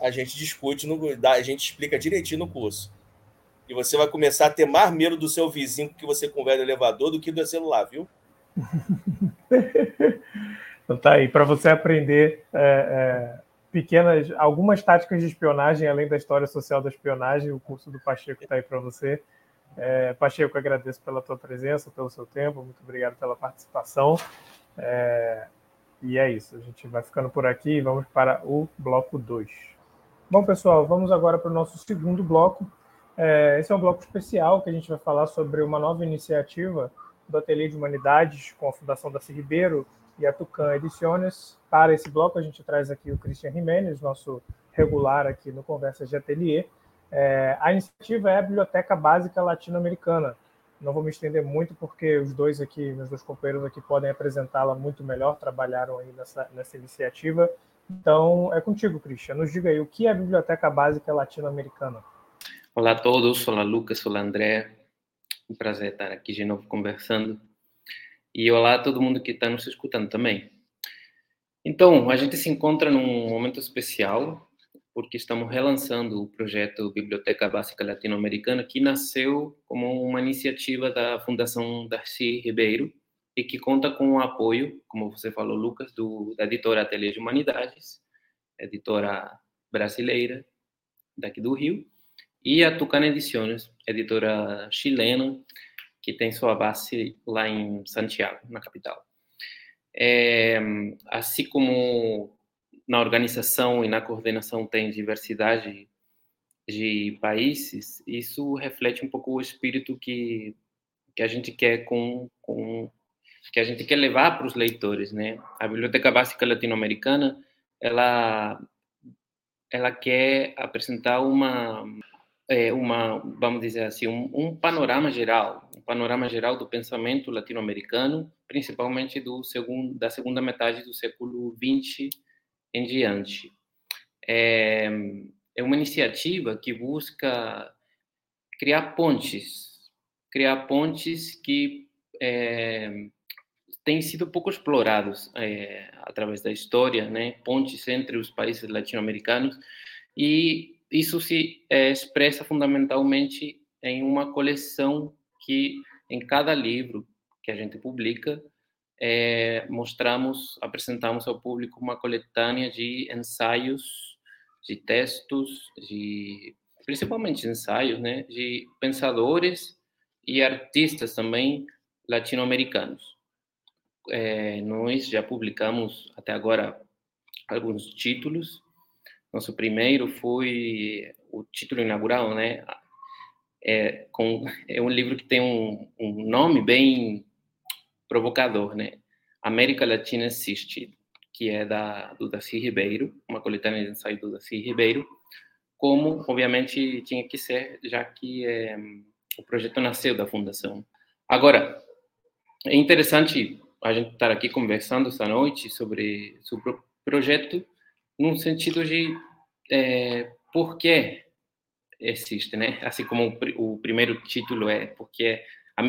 A gente discute, no, a gente explica direitinho no curso. E você vai começar a ter mais medo do seu vizinho que você conversa no elevador do que do celular, viu? (laughs) então tá aí, para você aprender é, é, pequenas, algumas táticas de espionagem, além da história social da espionagem, o curso do Pacheco está aí para você. É, Pacheco, agradeço pela tua presença, pelo seu tempo, muito obrigado pela participação. É, e é isso, a gente vai ficando por aqui e vamos para o bloco 2. Bom, pessoal, vamos agora para o nosso segundo bloco. É, esse é um bloco especial que a gente vai falar sobre uma nova iniciativa do Ateliê de Humanidades com a Fundação da Ribeiro e a Tucan Ediciones. Para esse bloco, a gente traz aqui o Christian Jimenez, nosso regular aqui no Conversas de Ateliê. É, a iniciativa é a Biblioteca Básica Latino-Americana, não vou me estender muito, porque os dois aqui, meus dois companheiros aqui, podem apresentá-la muito melhor, trabalharam aí nessa, nessa iniciativa. Então, é contigo, Christian. Nos diga aí, o que é a Biblioteca Básica Latino-Americana? Olá a todos, olá Lucas, olá André. Um prazer estar aqui de novo conversando. E olá a todo mundo que está nos escutando também. Então, a gente se encontra num momento especial, porque estamos relançando o projeto Biblioteca Básica Latino-Americana, que nasceu como uma iniciativa da Fundação Darcy Ribeiro e que conta com o apoio, como você falou, Lucas, do, da editora Ateliê de Humanidades, editora brasileira daqui do Rio, e a Tucana Ediciones, editora chilena, que tem sua base lá em Santiago, na capital. É, assim como na organização e na coordenação tem diversidade de países, isso reflete um pouco o espírito que, que a gente quer com, com que a gente quer levar para os leitores, né? A Biblioteca Básica Latino-Americana, ela ela quer apresentar uma é, uma vamos dizer assim um, um, panorama geral um panorama geral do pensamento latino-americano principalmente do segundo da segunda metade do século 20 em diante. É, é uma iniciativa que busca criar pontes, criar pontes que é, têm sido pouco explorados é, através da história, né? Pontes entre os países latino-americanos e isso se é, expressa fundamentalmente em uma coleção que em cada livro que a gente publica é, mostramos, apresentamos ao público uma coletânea de ensaios, de textos, de principalmente ensaios, né, de pensadores e artistas também latino-americanos. É, nós já publicamos até agora alguns títulos. Nosso primeiro foi o título inaugural, né? É, com, é um livro que tem um, um nome bem provocador, né? América Latina Existe, que é da, do Daci Ribeiro, uma coletânea de ensaio do Daci Ribeiro, como, obviamente, tinha que ser, já que é, o projeto nasceu da fundação. Agora, é interessante a gente estar aqui conversando essa noite sobre, sobre o projeto, num sentido de é, por que existe, né? Assim como o, o primeiro título é porque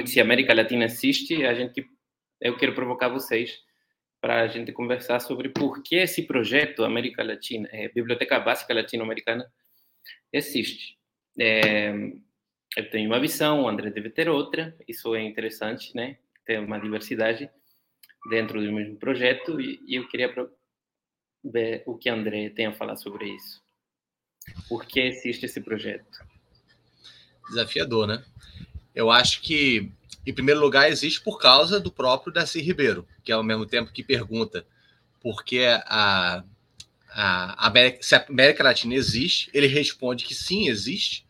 se a América Latina existe, a gente eu quero provocar vocês para a gente conversar sobre por que esse projeto América Latina, é, Biblioteca Básica Latino-Americana, existe. É, eu tenho uma visão, o André deve ter outra, isso é interessante, né? Ter uma diversidade dentro do mesmo projeto e, e eu queria o que André tem a falar sobre isso. Por que existe esse projeto? Desafiador, né? Eu acho que em primeiro lugar, existe por causa do próprio Darcy Ribeiro, que ao mesmo tempo que pergunta por que a, a América, se a América Latina existe, ele responde que sim, existe,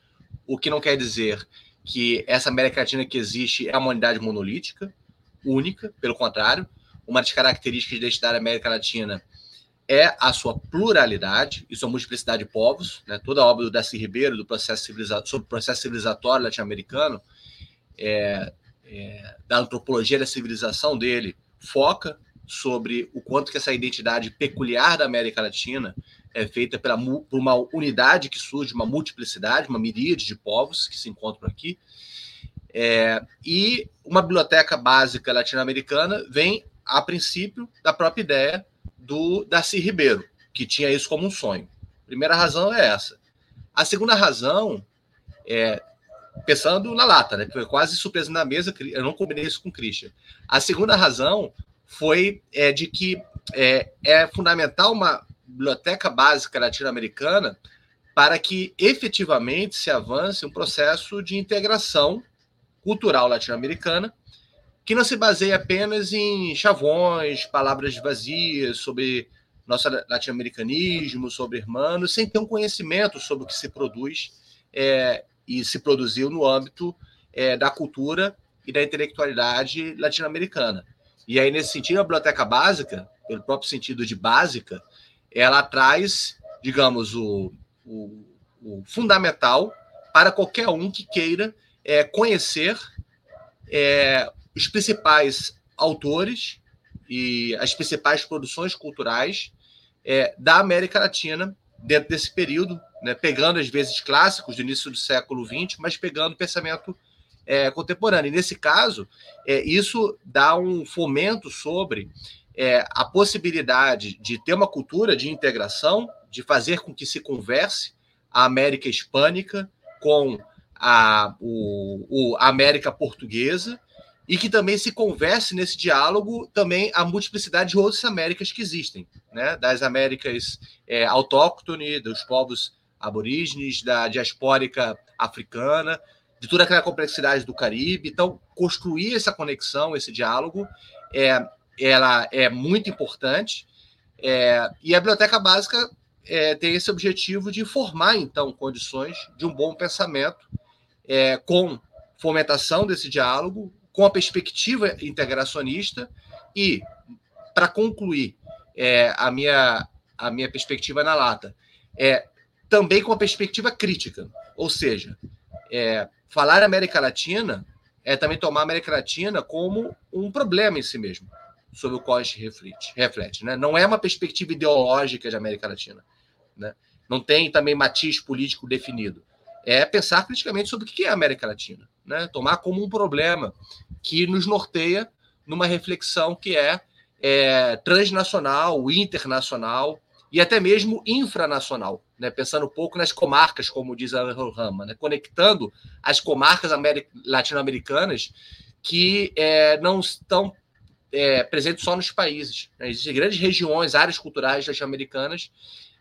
o que não quer dizer que essa América Latina que existe é uma unidade monolítica, única, pelo contrário, uma das características da identidade da América Latina é a sua pluralidade e sua multiplicidade de povos. Né? Toda a obra do Darcy Ribeiro do processo sobre o processo civilizatório latino-americano, é, é, da antropologia da civilização dele, foca sobre o quanto que essa identidade peculiar da América Latina é feita pela, por uma unidade que surge, uma multiplicidade, uma miríade de povos que se encontram aqui. É, e uma biblioteca básica latino-americana vem, a princípio, da própria ideia do Darcy Ribeiro, que tinha isso como um sonho. Primeira razão é essa. A segunda razão é pensando na lata, né? Foi quase surpresa na mesa. Eu não combinei isso com o Christian. A segunda razão foi é, de que é, é fundamental uma biblioteca básica latino-americana para que efetivamente se avance um processo de integração cultural latino-americana que não se baseia apenas em chavões, palavras vazias sobre nosso latino-americanismo, sobre irmãos, sem ter um conhecimento sobre o que se produz é, e se produziu no âmbito é, da cultura e da intelectualidade latino-americana. E aí, nesse sentido, a biblioteca básica, pelo próprio sentido de básica, ela traz, digamos, o, o, o fundamental para qualquer um que queira é, conhecer é, os principais autores e as principais produções culturais é, da América Latina dentro desse período, né, pegando às vezes clássicos do início do século XX, mas pegando pensamento é, contemporâneo. E nesse caso, é, isso dá um fomento sobre é, a possibilidade de ter uma cultura de integração, de fazer com que se converse a América Hispânica com a, o, o a América Portuguesa e que também se converse nesse diálogo também a multiplicidade de outras Américas que existem, né? das Américas é, dos povos aborígenes, da diaspórica africana, de toda aquela complexidade do Caribe. Então, construir essa conexão, esse diálogo, é, ela é muito importante. É, e a biblioteca básica é, tem esse objetivo de formar, então, condições de um bom pensamento é, com fomentação desse diálogo, com a perspectiva integracionista e, para concluir é, a, minha, a minha perspectiva na lata, é também com a perspectiva crítica, ou seja, é, falar América Latina é também tomar a América Latina como um problema em si mesmo, sobre o qual a gente reflete. reflete né? Não é uma perspectiva ideológica de América Latina. Né? Não tem também matiz político definido. É pensar criticamente sobre o que é a América Latina né? tomar como um problema que nos norteia numa reflexão que é, é transnacional, internacional e até mesmo infranacional, né? pensando um pouco nas comarcas, como diz a Rama, né? conectando as comarcas latino-americanas que é, não estão é, presentes só nos países. Né? Existem grandes regiões, áreas culturais latino-americanas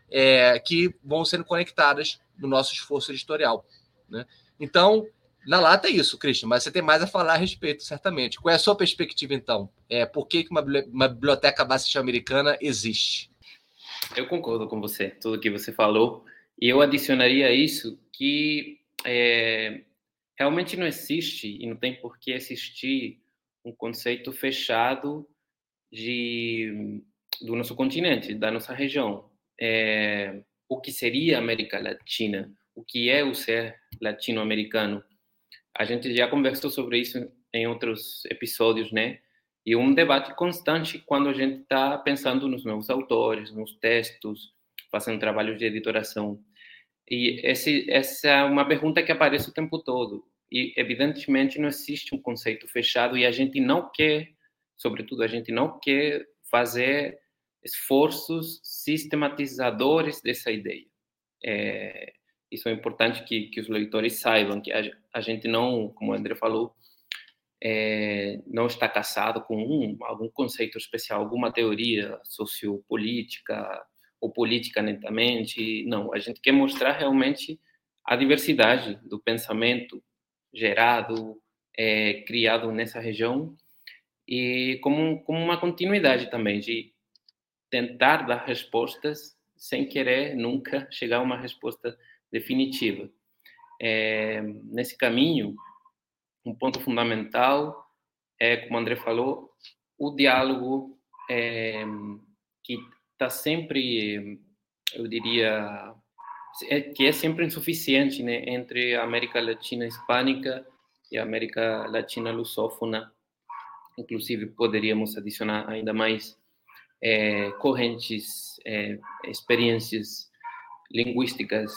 é, que vão sendo conectadas no nosso esforço editorial. Né? Então, na lata é isso, Christian, mas você tem mais a falar a respeito, certamente. Qual é a sua perspectiva, então? É, por que uma, uma biblioteca básica americana existe? Eu concordo com você, tudo que você falou. E eu adicionaria a isso que é, realmente não existe e não tem por que existir um conceito fechado de, do nosso continente, da nossa região. É, o que seria América Latina? O que é o ser latino-americano? A gente já conversou sobre isso em outros episódios, né? E um debate constante quando a gente está pensando nos novos autores, nos textos, fazendo trabalhos de editoração. E esse, essa é uma pergunta que aparece o tempo todo. E, evidentemente, não existe um conceito fechado e a gente não quer, sobretudo, a gente não quer fazer esforços sistematizadores dessa ideia. É, isso é importante que, que os leitores saibam, que a, a gente não, como o André falou, é, não está caçado com um, algum conceito especial, alguma teoria sociopolítica ou política netamente. Não, a gente quer mostrar realmente a diversidade do pensamento gerado é, criado nessa região e como, como uma continuidade também de tentar dar respostas sem querer nunca (laughs) chegar a uma resposta definitiva. É, nesse caminho, um ponto fundamental é, como o André falou, o diálogo é, que está sempre, eu diria, é, que é sempre insuficiente né, entre a América Latina hispânica e a América Latina lusófona. Inclusive, poderíamos adicionar ainda mais é, correntes, é, experiências linguísticas,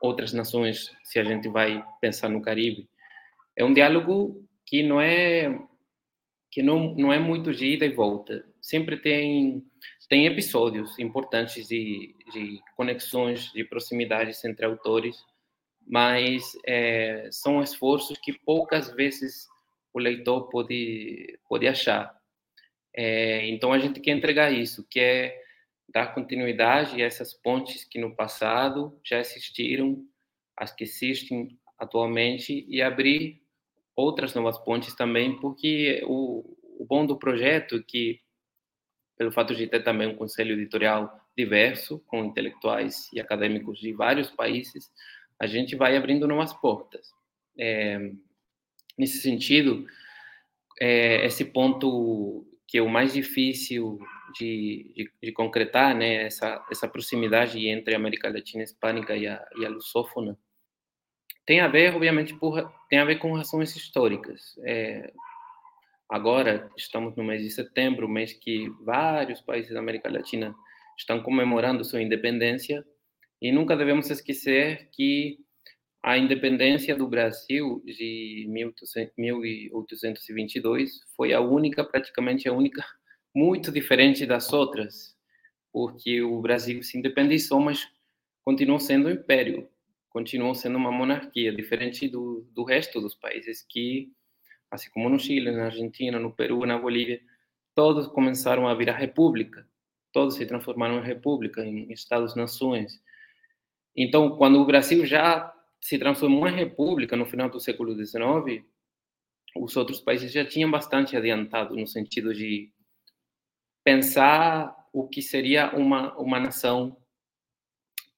outras nações, se a gente vai pensar no Caribe. É um diálogo que não é que não, não é muito de ida e volta. Sempre tem tem episódios importantes de, de conexões, de proximidades entre autores, mas é, são esforços que poucas vezes o leitor pode, pode achar. É, então a gente quer entregar isso, que é dar continuidade a essas pontes que no passado já existiram, as que existem atualmente, e abrir outras novas pontes também, porque o, o bom do projeto é que, pelo fato de ter também um conselho editorial diverso, com intelectuais e acadêmicos de vários países, a gente vai abrindo novas portas. É, nesse sentido, é, esse ponto que é o mais difícil de, de, de, concretar, né, essa, essa proximidade entre a América Latina hispânica e a, e a lusófona, tem a ver, obviamente, por, tem a ver com razões históricas. É, agora, estamos no mês de setembro, mês que vários países da América Latina estão comemorando sua independência, e nunca devemos esquecer que a independência do Brasil de 1822 foi a única, praticamente a única, muito diferente das outras, porque o Brasil se independizou, mas continuou sendo um império, continuou sendo uma monarquia, diferente do, do resto dos países que, assim como no Chile, na Argentina, no Peru, na Bolívia, todos começaram a virar república, todos se transformaram em república, em estados-nações. Então, quando o Brasil já se transformou em república no final do século XIX, os outros países já tinham bastante adiantado no sentido de pensar o que seria uma, uma nação,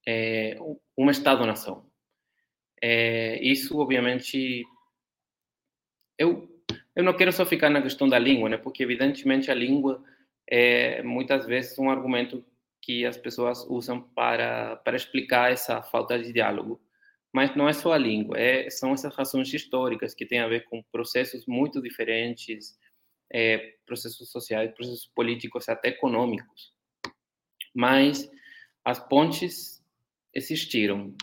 é, um Estado-nação. É, isso, obviamente, eu, eu não quero só ficar na questão da língua, né? porque, evidentemente, a língua é muitas vezes um argumento que as pessoas usam para, para explicar essa falta de diálogo. Mas não é só a língua, é, são essas razões históricas que têm a ver com processos muito diferentes, é, processos sociais, processos políticos, até econômicos. Mas as pontes existiram.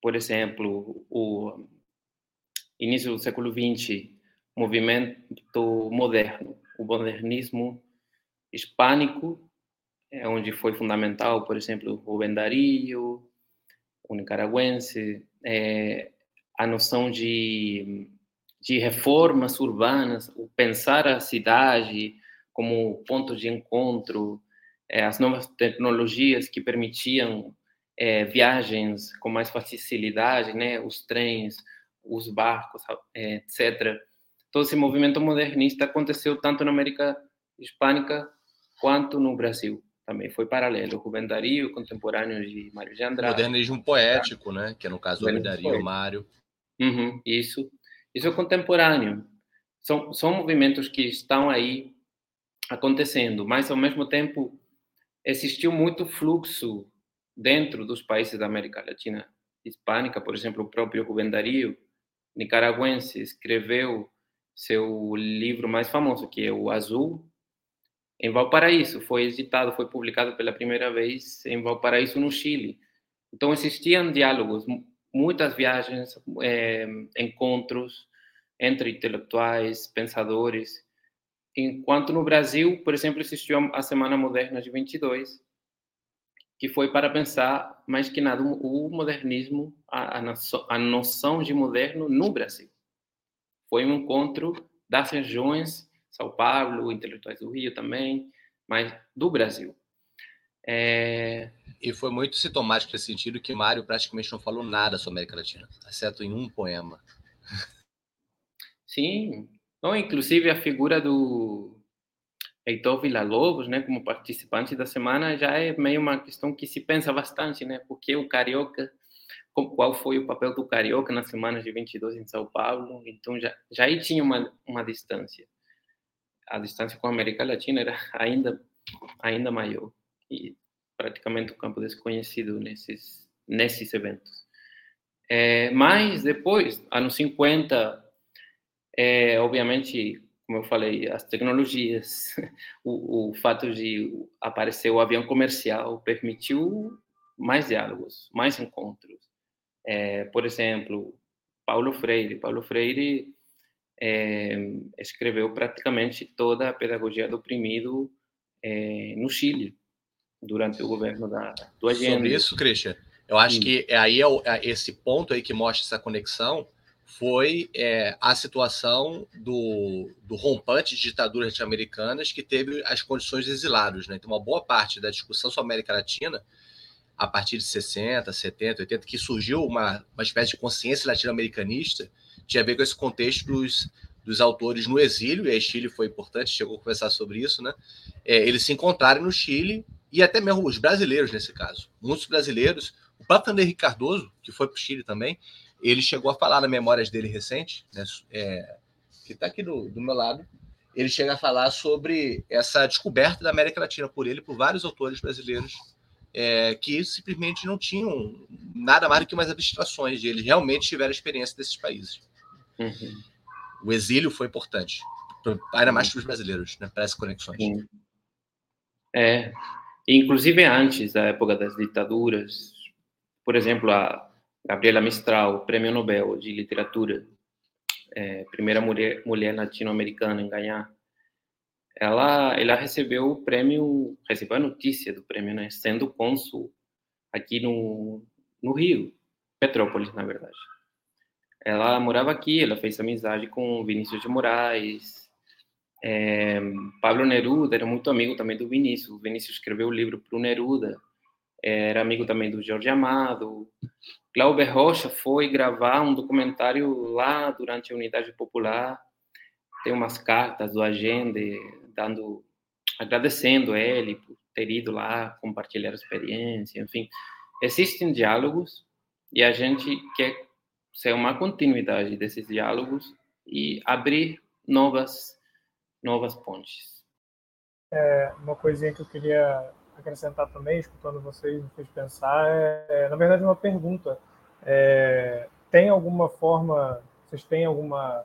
Por exemplo, o início do século XX, movimento moderno, o modernismo hispânico, é onde foi fundamental, por exemplo, o Rubem Darío, o nicaragüense, é, a noção de, de reformas urbanas, o pensar a cidade como ponto de encontro, é, as novas tecnologias que permitiam é, viagens com mais facilidade, né, os trens, os barcos, é, etc. Todo esse movimento modernista aconteceu tanto na América Hispânica quanto no Brasil também foi paralelo. Rubem Dario, contemporâneo de Mário de Andrade. Modernismo poético, né? Que é no caso do Dario e Mário. Uhum, isso. Isso é contemporâneo. São, são movimentos que estão aí acontecendo, mas ao mesmo tempo existiu muito fluxo dentro dos países da América Latina hispânica, por exemplo, o próprio Rubem Dario, nicaragüense, escreveu seu livro mais famoso, que é o Azul, em Valparaíso. Foi editado, foi publicado pela primeira vez em Valparaíso, no Chile. Então, existiam diálogos, muitas viagens, é, encontros entre intelectuais, pensadores. Enquanto no Brasil, por exemplo, existiu a Semana Moderna de 22, que foi para pensar, mais que nada, o modernismo, a, a, noção, a noção de moderno no Brasil. Foi um encontro das regiões são Paulo, intelectuais do Rio também, mas do Brasil. É... E foi muito sintomático nesse sentido que Mário praticamente não falou nada sobre a América Latina, exceto em um poema. Sim. Não, inclusive a figura do Heitor Villa-Lobos, né, como participante da semana, já é meio uma questão que se pensa bastante, né? Porque o carioca, qual foi o papel do carioca nas semanas de 22 em São Paulo? Então já já aí tinha uma uma distância. A distância com a América Latina era ainda ainda maior e praticamente um campo desconhecido nesses nesses eventos. É, mas depois, anos 50, é, obviamente, como eu falei, as tecnologias, (laughs) o, o fato de aparecer o avião comercial permitiu mais diálogos, mais encontros. É, por exemplo, Paulo Freire. Paulo Freire é, escreveu praticamente toda a pedagogia do oprimido é, no Chile durante o governo da do Allende. Sobre isso, Christian, eu acho Sim. que é aí é, é esse ponto aí que mostra essa conexão foi é, a situação do, do rompante de ditaduras norte-americanas que teve as condições de exilados. Né? Então, uma boa parte da discussão sobre a América Latina, a partir de 60, 70, 80, que surgiu uma, uma espécie de consciência latino-americanista, tinha a ver com esse contexto dos, dos autores no exílio, e aí Chile foi importante, chegou a conversar sobre isso, né? É, eles se encontrarem no Chile, e até mesmo os brasileiros nesse caso. Muitos brasileiros, o próprio Henrique Cardoso, que foi para o Chile também, ele chegou a falar na memórias dele recente, né, é, que está aqui do, do, meu lado, ele chega a falar sobre essa descoberta da América Latina por ele, por vários autores brasileiros, é, que simplesmente não tinham nada mais do que umas abstrações, de eles realmente tiveram experiência desses países. Uhum. O exílio foi importante, ainda mais para os brasileiros, né, para essas conexões. É, inclusive antes da época das ditaduras, por exemplo, a Gabriela Mistral, Prêmio Nobel de Literatura, é, primeira mulher, mulher latino-americana em ganhar, ela, ela recebeu o prêmio, recebeu a notícia do prêmio, né, sendo cônsul aqui no, no Rio, Petrópolis, na verdade. Ela morava aqui, ela fez amizade com Vinícius de Moraes, é, Pablo Neruda era muito amigo também do Vinícius. O Vinícius escreveu o livro para o Neruda, era amigo também do Jorge Amado. Glauber Rocha foi gravar um documentário lá durante a Unidade Popular. Tem umas cartas do Agende dando, agradecendo ele por ter ido lá compartilhar a experiência. Enfim, existem diálogos e a gente quer ser uma continuidade desses diálogos e abrir novas novas pontes. É, uma coisinha que eu queria acrescentar também, escutando vocês, me fez pensar, é, na verdade, uma pergunta. É, tem alguma forma, vocês têm alguma,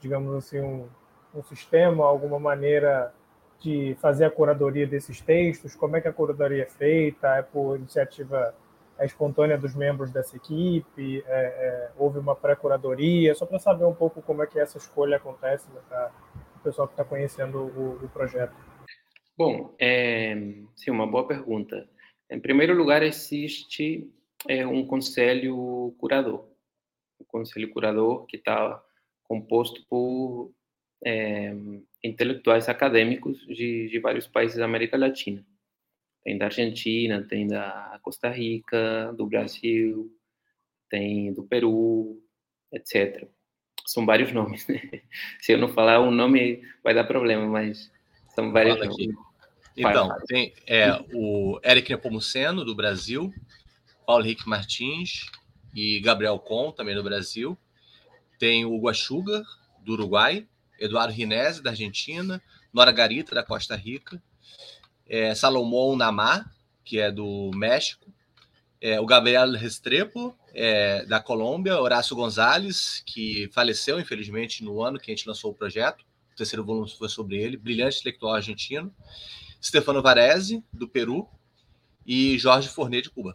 digamos assim, um, um sistema, alguma maneira de fazer a curadoria desses textos? Como é que a curadoria é feita? É por iniciativa é espontânea dos membros dessa equipe? É, é, houve uma pré-curadoria? Só para saber um pouco como é que essa escolha acontece né, para o pessoal que está conhecendo o, o projeto. Bom, é, sim, uma boa pergunta. Em primeiro lugar, existe é, um conselho curador. Um conselho curador que está composto por é, intelectuais acadêmicos de, de, vários países da América Latina. Tem da Argentina, tem da Costa Rica, do Brasil, tem do Peru, etc. São vários nomes. Né? Se eu não falar um nome, vai dar problema, mas são vários Fala nomes. Então, tem é, o Eric Nepomuceno, do Brasil, Paulo Henrique Martins e Gabriel Com, também do Brasil. Tem o Sugar, do Uruguai, Eduardo Rinese, da Argentina, Nora Garita, da Costa Rica, é, Salomão Namar, que é do México, é, o Gabriel Restrepo, é, da Colômbia, Horácio Gonzalez, que faleceu, infelizmente, no ano que a gente lançou o projeto. O terceiro volume foi sobre ele, brilhante intelectual argentino. Stefano Varese, do Peru, e Jorge Fornet, de Cuba.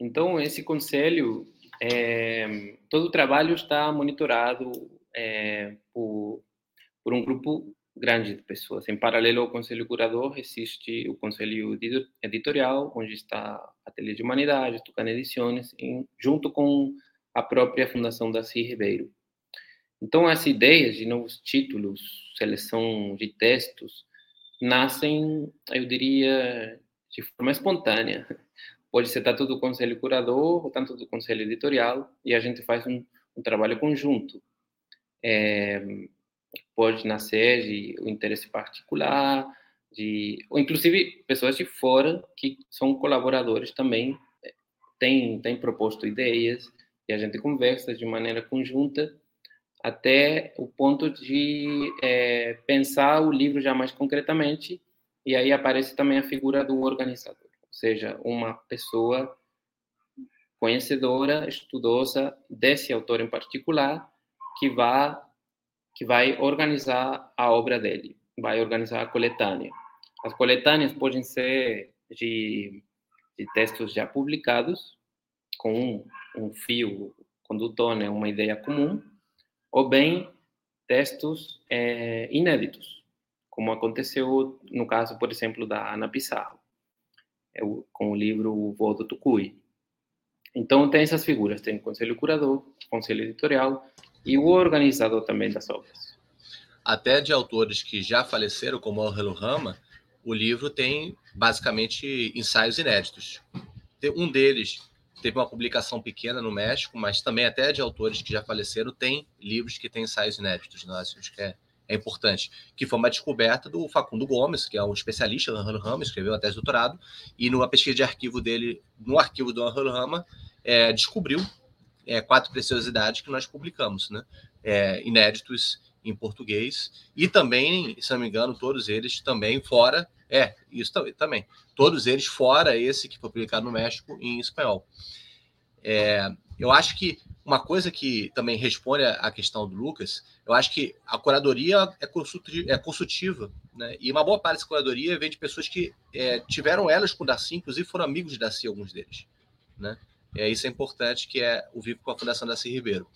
Então, esse conselho, é, todo o trabalho está monitorado é, por, por, um grupo grande de pessoas. Em paralelo ao conselho curador, existe o conselho editorial, onde está a Ateliê de Humanidades, Tucano Edições, em, junto com a própria Fundação Darcy Ribeiro. Então, as ideias de novos títulos, seleção de textos, nascem, eu diria, de forma espontânea. Pode ser tanto do conselho curador ou tanto do conselho editorial, e a gente faz um, um trabalho conjunto. é, pode nascer de um interesse particular, de, ou inclusive pessoas de fora que são colaboradores também têm, têm proposto ideias e a gente conversa de maneira conjunta até o ponto de é, pensar o livro já mais concretamente e aí aparece também a figura do organizador, ou seja, uma pessoa conhecedora, estudosa desse autor em particular que vai que vai organizar a obra dele, vai organizar a coletânea. As coletâneas podem ser de, de textos já publicados, com um, um fio condutor, né, uma ideia comum, ou bem textos é, inéditos, como aconteceu no caso, por exemplo, da Ana Pissarro, é com o livro O Voo do Tucuy. Então, tem essas figuras, tem conselho curador, conselho editorial e o organizador também das obras. Até de autores que já faleceram, como o Rama, o livro tem basicamente ensaios inéditos. Um deles teve uma publicação pequena no México, mas também até de autores que já faleceram tem livros que têm ensaios inéditos. Nós né? acho que é, é, importante. Que foi uma descoberta do Facundo Gomes, que é um especialista no Anhelo Rama, escreveu a tese de doutorado, e numa pesquisa de arquivo dele, no arquivo do Anhelo Rama, é, descobriu é, quatro preciosidades que nós publicamos, né? É, inéditos em português e também, se não me engano, todos eles também fora, é, isso também, todos eles fora esse que foi publicado no México em espanhol. É, eu acho que uma coisa que também responde à questão do Lucas, eu acho que a curadoria é consultiva, é consultiva né? e uma boa parte dessa curadoria vem de pessoas que é, tiveram elas com o Darcy, inclusive foram amigos de Darcy, alguns deles. Né? É, isso é importante, que é o Vivo com a Fundação Darcy Ribeiro.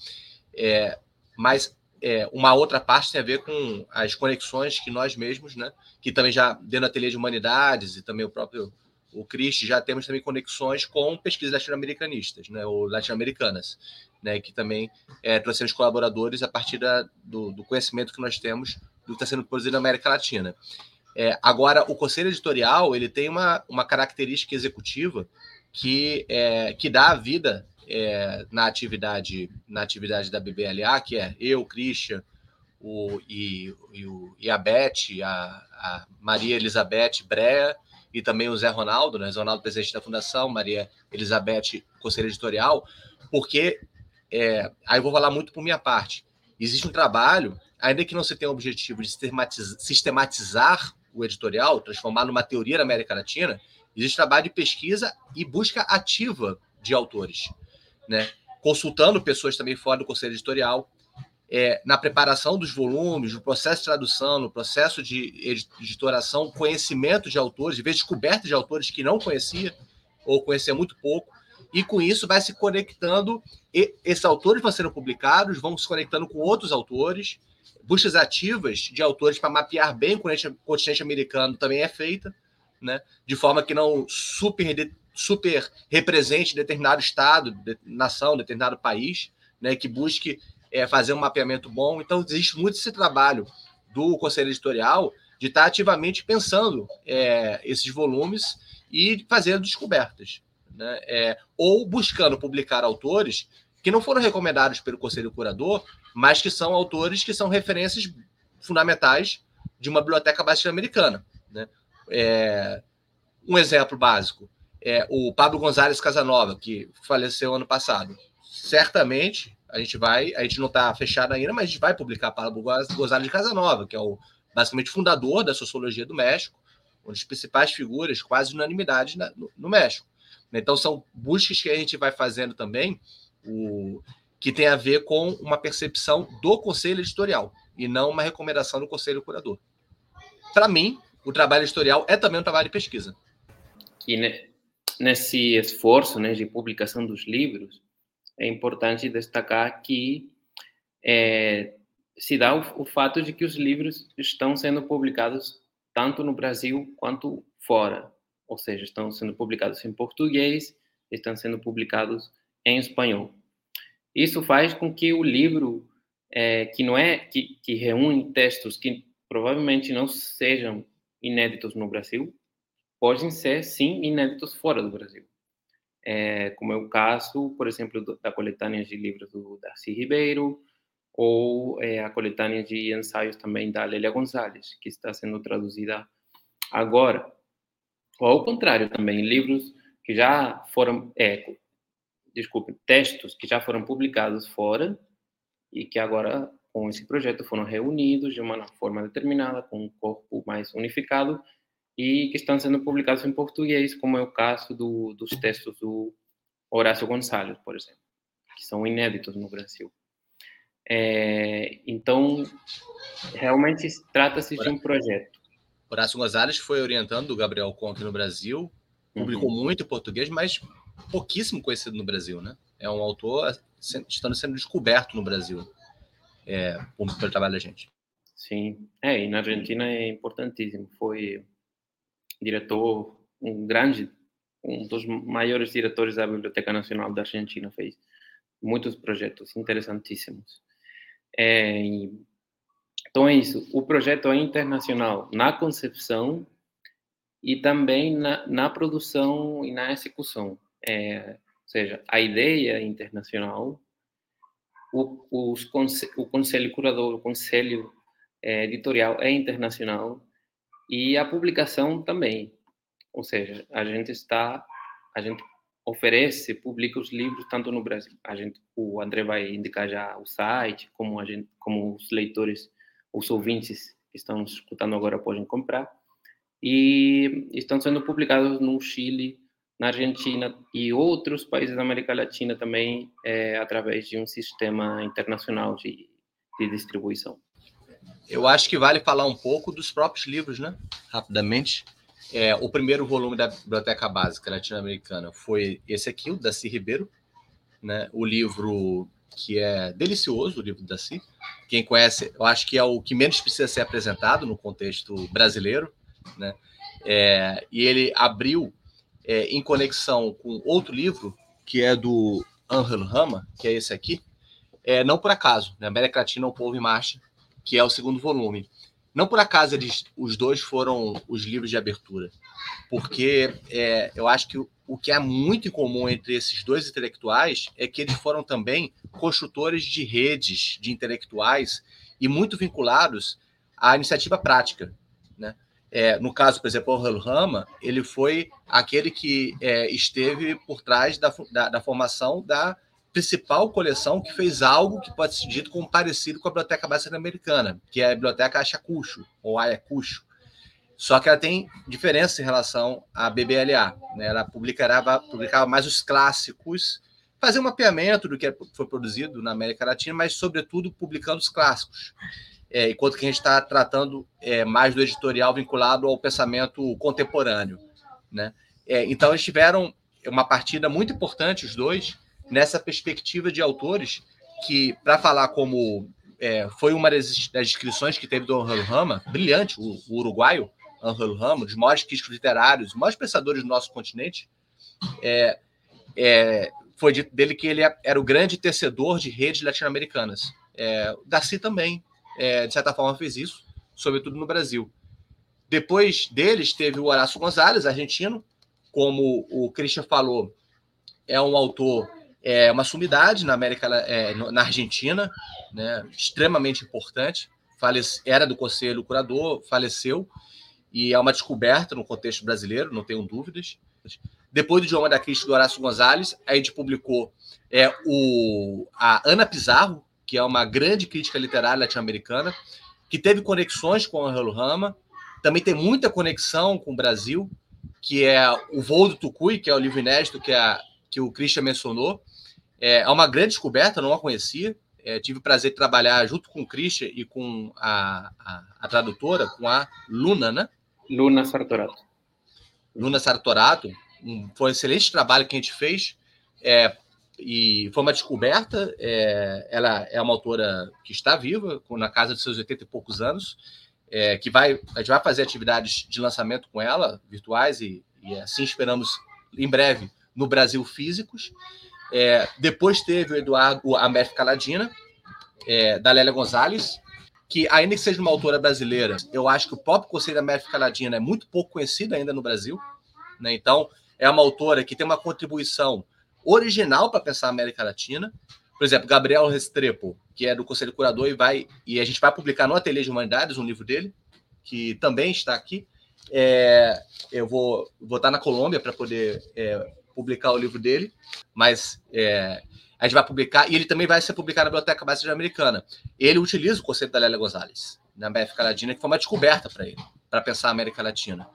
É, mas é, uma outra parte tem a ver com as conexões que nós mesmos, né, que também já dentro do ateliê de humanidades e também o próprio o Cristi já temos também conexões com pesquisas latino-americanistas, né, ou latino-americanas, né, que também é, trouxemos colaboradores a partir da, do, do, conhecimento que nós temos do que está sendo produzido na América Latina. É, agora, o conselho editorial ele tem uma, uma característica executiva que, é, que dá a vida é, na atividade na atividade da BBLA, que é eu, Christian, o, e, e, o, e a Beth, a, a, Maria Elizabeth Brea e também o Zé Ronaldo, né? Zé Ronaldo, presidente da fundação, Maria Elizabeth, conselho editorial, porque é, aí eu vou falar muito por minha parte. Existe um trabalho, ainda que não se tenha o objetivo de sistematizar, sistematizar o editorial, transformar numa teoria na América Latina, existe trabalho de pesquisa e busca ativa de autores né? consultando pessoas também fora do conselho editorial, é, na preparação dos volumes, no processo de tradução, no processo de editoração, conhecimento de autores, de ver descoberta de autores que não conhecia ou conhecia muito pouco, e com isso vai se conectando, esses autores vão sendo publicados, vão se conectando com outros autores, buscas ativas de autores para mapear bem o continente americano também é feita, né? de forma que não super super represente determinado estado, de, nação, determinado país, né, que busque é, fazer um mapeamento bom. Então, existe muito esse trabalho do Conselho Editorial de estar ativamente pensando é, esses volumes e fazendo descobertas. Né? É, ou buscando publicar autores que não foram recomendados pelo Conselho Curador, mas que são autores que são referências fundamentais de uma biblioteca básica americana. Né? É, um exemplo básico: é, o Pablo Gonzalez Casanova, que faleceu ano passado. Certamente a gente vai, a gente não está fechado ainda, mas a gente vai publicar Pablo Gonzalez Casanova, que é o basicamente fundador da sociologia do México, uma das principais figuras, quase unanimidade na, no, no, México. Então são buscas que a gente vai fazendo também, o, que tem a ver com uma percepção do conselho editorial e não uma recomendação do conselho curador. Para mim, o trabalho editorial é também um trabalho de pesquisa. Né, nesse esforço né, de publicação dos livros, é importante destacar que é, se dá o, o, fato de que os livros estão sendo publicados tanto no Brasil quanto fora, ou seja, estão sendo publicados em português, estão sendo publicados em espanhol. Isso faz com que o livro, é, que não é que, que reúne textos que provavelmente não sejam inéditos no Brasil, podem ser, sim, inéditos fora do Brasil. É, como é o caso, por exemplo, da coletânea de livros do Darcy Ribeiro, ou é, a coletânea de ensaios também da Lélia Gonzalez, que está sendo traduzida agora. Ou ao contrário também, livros que já foram, é, desculpe, textos que já foram publicados fora e que agora com esse projeto foram reunidos de uma forma determinada, com um corpo mais unificado e que estão sendo publicados em português, como é o caso do, dos textos do Horácio Gonçalves, por exemplo, que são inéditos no Brasil. É, então, realmente trata-se de um projeto. Horácio Gonzalez foi orientando o Gabriel Conte no Brasil, publicou uhum. muito em português, mas pouquíssimo conhecido no Brasil, né? É um autor estando sendo descoberto no Brasil é, pelo trabalho da gente. Sim, é, e na Argentina é importantíssimo. Foi diretor, um grande, um dos maiores diretores da Biblioteca Nacional da Argentina, fez muitos projetos interessantíssimos. É, então é isso. O projeto é internacional na concepção e também na, na produção e na execução. É, ou seja, a ideia internacional, o, os, o conselho curador, o conselho é, editorial é internacional e a publicação também. Ou seja, a gente está, a gente oferece, publica os livros tanto no Brasil. A gente, o André vai indicar já o site, como a gente, como os leitores, os ouvintes que estão escutando agora podem comprar. E estão sendo publicados no Chile, na Argentina e outros países da América Latina também, é, através de um sistema internacional de, de distribuição. Eu acho que vale falar um pouco dos próprios livros, né? Rapidamente. É, o primeiro volume da Biblioteca Básica Latino-Americana foi esse aqui, o Daci Ribeiro, né? O livro que é delicioso, o livro da Daci. Quem conhece, eu acho que é o que menos precisa ser apresentado no contexto brasileiro, né? É, e ele abriu é, em conexão com outro livro, que é do Angelo Rama, que é esse aqui, é, não por acaso, né? América Latina, o Povo em Marcha, que é o segundo volume. Não por acaso eles, os dois foram os livros de abertura, porque é, eu acho que o, o que é muito em comum entre esses dois intelectuais é que eles foram também construtores de redes de intelectuais e muito vinculados à iniciativa prática. Né? É, no caso, por exemplo, o Rama, ele foi aquele que é, esteve por trás da, da, da formação da principal coleção que fez algo que pode ser dito como parecido com a Biblioteca Básica Americana, que é a Biblioteca Ayacucho, ou Ayacucho. Só que ela tem diferença em relação à BBLA. Né? Ela publicará, publicava mais os clássicos, fazia um mapeamento do que foi produzido na América Latina, mas, sobretudo, publicando os clássicos. É, enquanto que a gente está tratando é, mais do editorial vinculado ao pensamento contemporâneo. Né? É, então, eles tiveram uma partida muito importante, os dois, nessa perspectiva de autores que, para falar como é, foi uma das, das, descrições que teve do Angelo Rama, brilhante, o, o uruguaio Angelo Rama, dos maiores críticos literários, os maiores pensadores do nosso continente, é, é, foi dito dele que ele era o grande tecedor de redes latino-americanas. É, Darcy também, é, de certa forma, fez isso, sobretudo no Brasil. Depois deles, teve o Horácio Gonzalez, argentino, como o Christian falou, é um autor é uma sumidade na América, é, na Argentina, né, extremamente importante. Falece, era do conselho curador, faleceu e é uma descoberta no contexto brasileiro, não tenho dúvidas. Depois do idioma da Cristo do Horácio Gonzalez, a gente publicou é, o, a Ana Pizarro, que é uma grande crítica literária latino-americana, que teve conexões com o Angelo Rama, também tem muita conexão com o Brasil, que é o Voo do Tucuy, que é o livro inédito que, a, que o Christian mencionou, é, é uma grande descoberta, não a conhecia. É, tive o prazer de trabalhar junto com o Christian e com a, a, a tradutora, com a Luna, né? Luna Sartorato. Luna Sartorato. Um, foi um excelente trabalho que a gente fez. É, e foi uma descoberta. É, ela é uma autora que está viva, na casa de seus 80 e poucos anos, é, que vai, a gente vai fazer atividades de lançamento com ela, virtuais, e, e assim esperamos em breve no Brasil físicos. É, depois teve o Eduardo, a Mércia Caladina, é, da Lélia Gonzalez, que ainda que seja uma autora brasileira, eu acho que o próprio conceito da Mércia Caladina é muito pouco conhecido ainda no Brasil. Né? Então, é uma autora que tem uma contribuição original para pensar a América Latina. por exemplo, Gabriel Restrepo, que é do Conselho Curador, e vai e a gente vai publicar no Ateliê de Humanidades um livro dele, que também está aqui. É, eu vou, vou estar na Colômbia para poder é, publicar o livro dele, mas é, a gente vai publicar, e ele também vai ser publicado na Biblioteca Básica Americana. Ele utiliza o conceito da Lélia Gonzalez na América Latina, que foi uma descoberta para ele, para pensar a América Latina.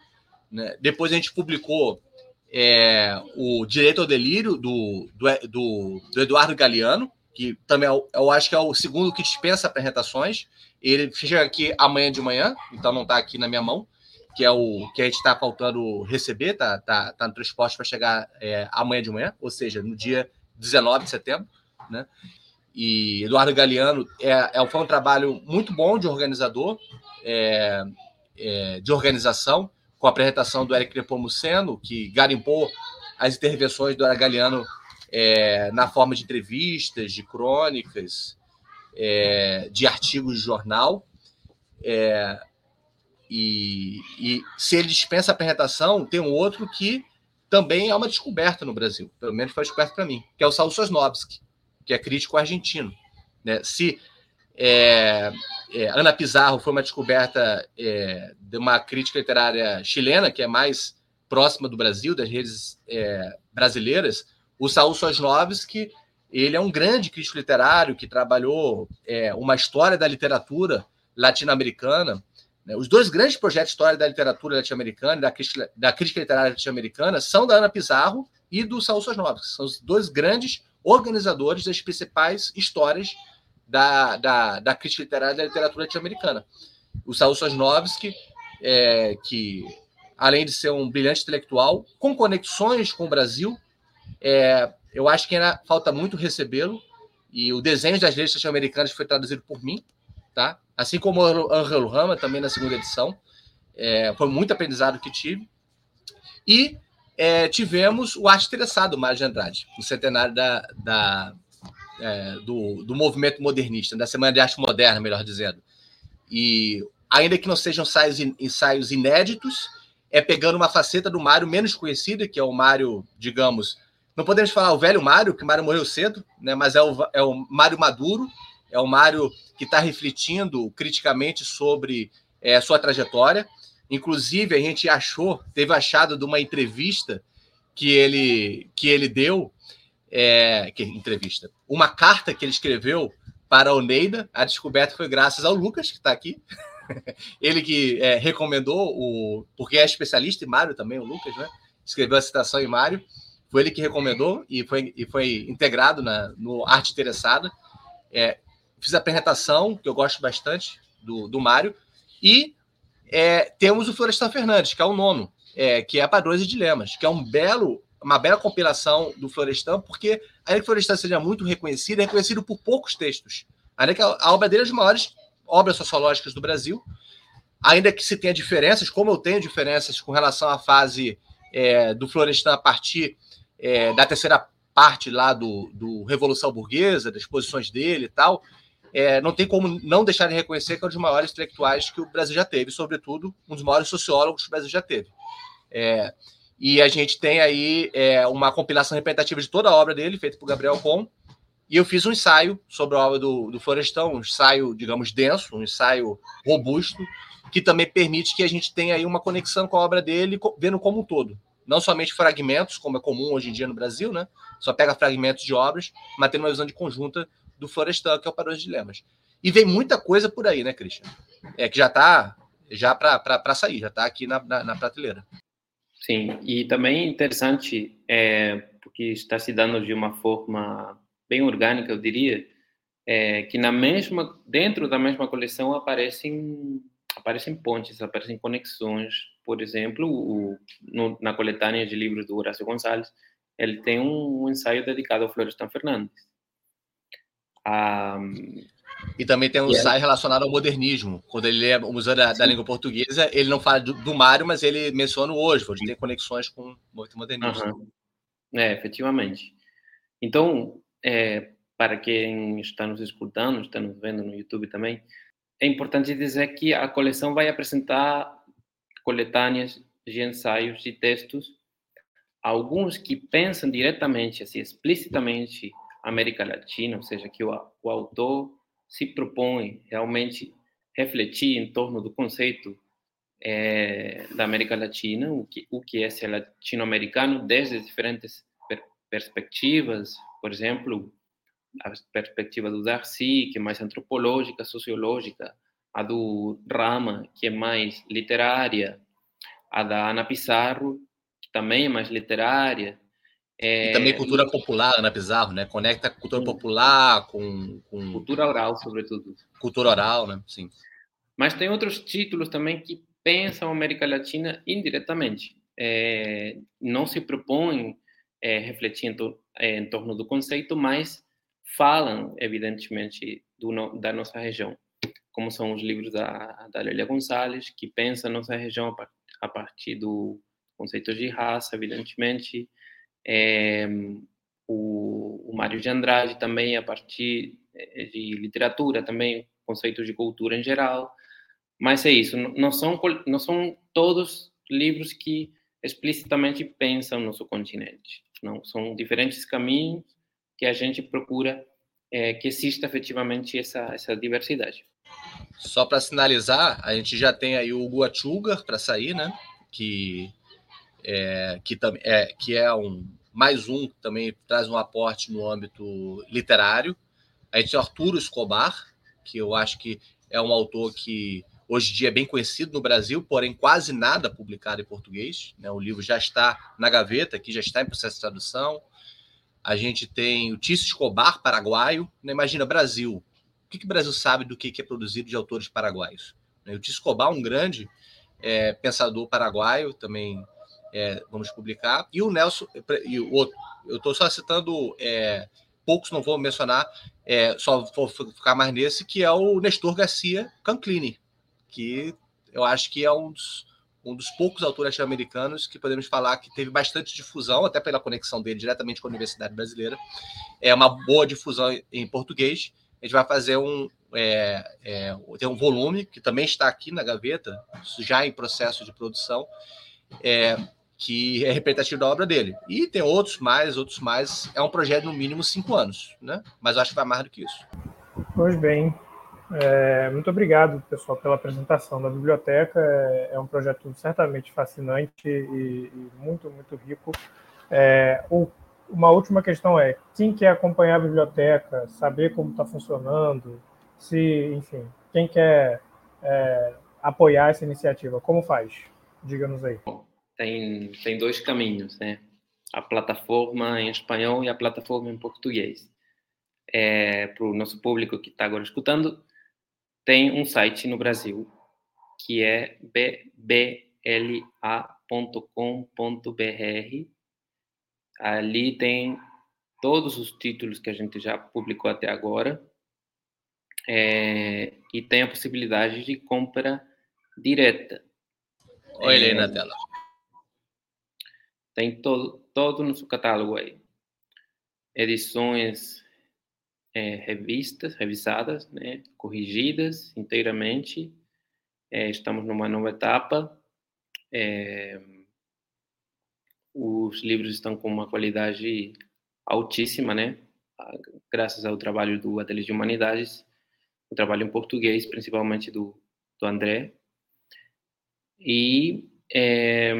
Né? Depois a gente publicou é, o Direito ao Delírio, do, do, do, do Eduardo Galeano, que também é eu acho que é o segundo que dispensa apresentações. Ele chega aqui amanhã de manhã, então não está aqui na minha mão, que é o que a gente está faltando receber, tá, tá, tá no transporte para chegar é, amanhã de manhã, ou seja, no dia 19 de setembro, né? E Eduardo Galeano é, é, foi um trabalho muito bom de organizador, é, é, de organização, com a apresentação do Eric Nepomuceno, que garimpou as intervenções do Eduardo Galeano é, na forma de entrevistas, de crônicas, é, de artigos de jornal. É, e, e, se ele dispensa a apresentação, tem um outro que também é uma descoberta no Brasil, pelo menos foi descoberta para mim, que é o Saul Sosnowski, que é crítico argentino. Né? Se é, é, Ana Pizarro foi uma descoberta é, de uma crítica literária chilena, que é mais próxima do Brasil, das redes é, brasileiras, o Saul Sosnowski, ele é um grande crítico literário que trabalhou é, uma história da literatura latino-americana, né? Os dois grandes projetos de história da literatura latino-americana, da, crítica, da crítica literária latino-americana, são da Ana Pizarro e do Saul Sosnovski. São os dois grandes organizadores das principais histórias da, da, da crítica literária da literatura latino-americana. O Saul Sosnovski, é, que além de ser um brilhante intelectual, com conexões com o Brasil, é, eu acho que ainda falta muito recebê-lo. E o desenho das leis latino-americanas foi traduzido por mim, tá? assim como o Angelo Rama, também na segunda edição. É, foi muito aprendizado que tive. E é, tivemos o Arte Interessado, Mário de Andrade, no centenário da, da é, do, do movimento modernista, da Semana de Arte Moderna, melhor dizendo. E ainda que não sejam ensaios, ensaios inéditos, é pegando uma faceta do Mário menos conhecida, que é o Mário, digamos, não podemos falar o velho Mário, que o Mário morreu cedo, né, mas é o, é o Mário Maduro, é o Mário que está refletindo criticamente sobre é, sua trajetória. Inclusive, a gente achou, teve achado de uma entrevista que ele, que ele deu, é, que entrevista, uma carta que ele escreveu para a Oneida. A descoberta foi graças ao Lucas, que está aqui. (laughs) ele que é, recomendou o. Porque é especialista em Mário também, o Lucas, né? Escreveu a citação em Mário. Foi ele que recomendou e foi, e foi integrado na, no Arte Interessada. É, fiz a apresentação, que eu gosto bastante, do, do Mário, e é, temos o Florestan Fernandes, que é o nono, é, que é Padrões e Dilemas, que é um belo, uma bela compilação do Florestan, porque ainda que Florestan seja muito reconhecido, é reconhecido por poucos textos. Ainda que a, obra dele é das maiores obras sociológicas do Brasil, ainda que se tenha diferenças, como eu tenho diferenças com relação à fase é, do Florestan a partir é, da terceira parte lá do, do Revolução Burguesa, das posições dele e tal, é, não tem como não deixar de reconhecer que é um dos maiores intelectuais que o Brasil já teve, sobretudo um dos maiores sociólogos que o Brasil já teve. É, e a gente tem aí é, uma compilação representativa de toda a obra dele, feita por Gabriel Com, e eu fiz um ensaio sobre a obra do, do Florestão, um ensaio, digamos, denso, um ensaio robusto, que também permite que a gente tenha aí uma conexão com a obra dele, vendo como um todo. Não somente fragmentos, como é comum hoje em dia no Brasil, né? Só pega fragmentos de obras, mas tendo uma visão de conjunta do Florestan, que é o Padrões de Dilemas. E vem muita coisa por aí, né, Christian? É que já está já para sair, já está aqui na, na, na, prateleira. Sim, e também interessante, é, porque está se dando de uma forma bem orgânica, eu diria, é, que na mesma dentro da mesma coleção aparecem aparecem pontes, aparecem conexões. Por exemplo, o, no, na coletânea de livros do Horácio Gonçalves, ele tem um, um ensaio dedicado ao Florestan Fernandes. Um, e também tem um yeah. ensaio relacionado ao modernismo. Quando ele é museu da, da língua portuguesa, ele não fala do, do Mário, mas ele menciona o Oswald, tem conexões com o modernismo. Uhum. É, efetivamente. Então, é, para quem está nos escutando, está nos vendo no YouTube também, é importante dizer que a coleção vai apresentar coletâneas de ensaios e textos, alguns que pensam diretamente, assim, explicitamente América Latina, ou seja, que o, o autor se propõe realmente refletir em torno do conceito é, da América Latina, o que, o que é ser latino-americano desde diferentes per perspectivas, por exemplo, a perspectiva do Darcy, que é mais antropológica, sociológica, a do Rama, que é mais literária, a da Ana Pizarro, que também é mais literária. É, e também cultura e... popular, Ana Pizarro, né? Conecta cultura popular com, com... Cultura oral, sobretudo. Cultura oral, né? Sim. Mas tem outros títulos também que pensam a América Latina indiretamente. É, não se propõem é, refletir em, to, é, em, torno do conceito, mas falam, evidentemente, do, da nossa região, como são os livros da, da Lélia Gonçalves, que pensa a nossa região a, a partir do conceito de raça, evidentemente, é, o, o Mário de Andrade também a partir é, de literatura, também conceitos de cultura em geral, mas é isso, não são, não são todos livros que explicitamente pensam no nosso continente. Não, são diferentes caminhos que a gente procura é, que exista efetivamente essa, essa diversidade. Só para sinalizar, a gente já tem aí o Guachugar para sair, né? Que é, que, é, que é um mais um que também traz um aporte no âmbito literário. A gente tem Arturo Escobar, que eu acho que é um autor que hoje em dia é bem conhecido no Brasil, porém quase nada publicado em português. Né? O livro já está na gaveta, aqui já está em processo de tradução. A gente tem o Tício Escobar, paraguaio. Né? Imagina, Brasil. O que, que o Brasil sabe do que, que é produzido de autores paraguaios? Né? O Tício Escobar, um grande é, pensador paraguaio, também é, vamos publicar. E o Nelson, e o outro, eu estou só citando, é, poucos não vou mencionar, é, só vou ficar mais nesse, que é o Nestor Garcia Canclini, que eu acho que é um dos, um dos poucos autores latino-americanos que podemos falar que teve bastante difusão, até pela conexão dele diretamente com a Universidade Brasileira. É uma boa difusão em português. A gente vai fazer um, é, é, tem um volume que também está aqui na gaveta, já em processo de produção, é, que é representativo da obra dele. E tem outros mais, outros mais. É um projeto no mínimo cinco anos, né? Mas eu acho que vai mais do que isso. Pois bem, é, muito obrigado, pessoal, pela apresentação da biblioteca. É, é um projeto certamente fascinante e, e muito, muito rico. É, o, uma última questão é: quem quer acompanhar a biblioteca, saber como está funcionando, se, enfim, quem quer é, apoiar essa iniciativa, como faz? Diga-nos aí. Tem, tem dois caminhos, né? A plataforma em espanhol e a plataforma em português. É, para o nosso público que está agora escutando, tem um site no Brasil que é bbla.com.br. Ali tem todos os títulos que a gente já publicou até agora é, e tem a possibilidade de compra direta. Olha é, aí na tela. Tem todo, todo nosso catálogo aí. Edições é, revistas, revisadas, né, corrigidas inteiramente. É, estamos numa nova etapa. É, os livros estão com uma qualidade altíssima, né? Graças ao trabalho do Ateliê de Humanidades, o trabalho em português, principalmente do, do André. E é,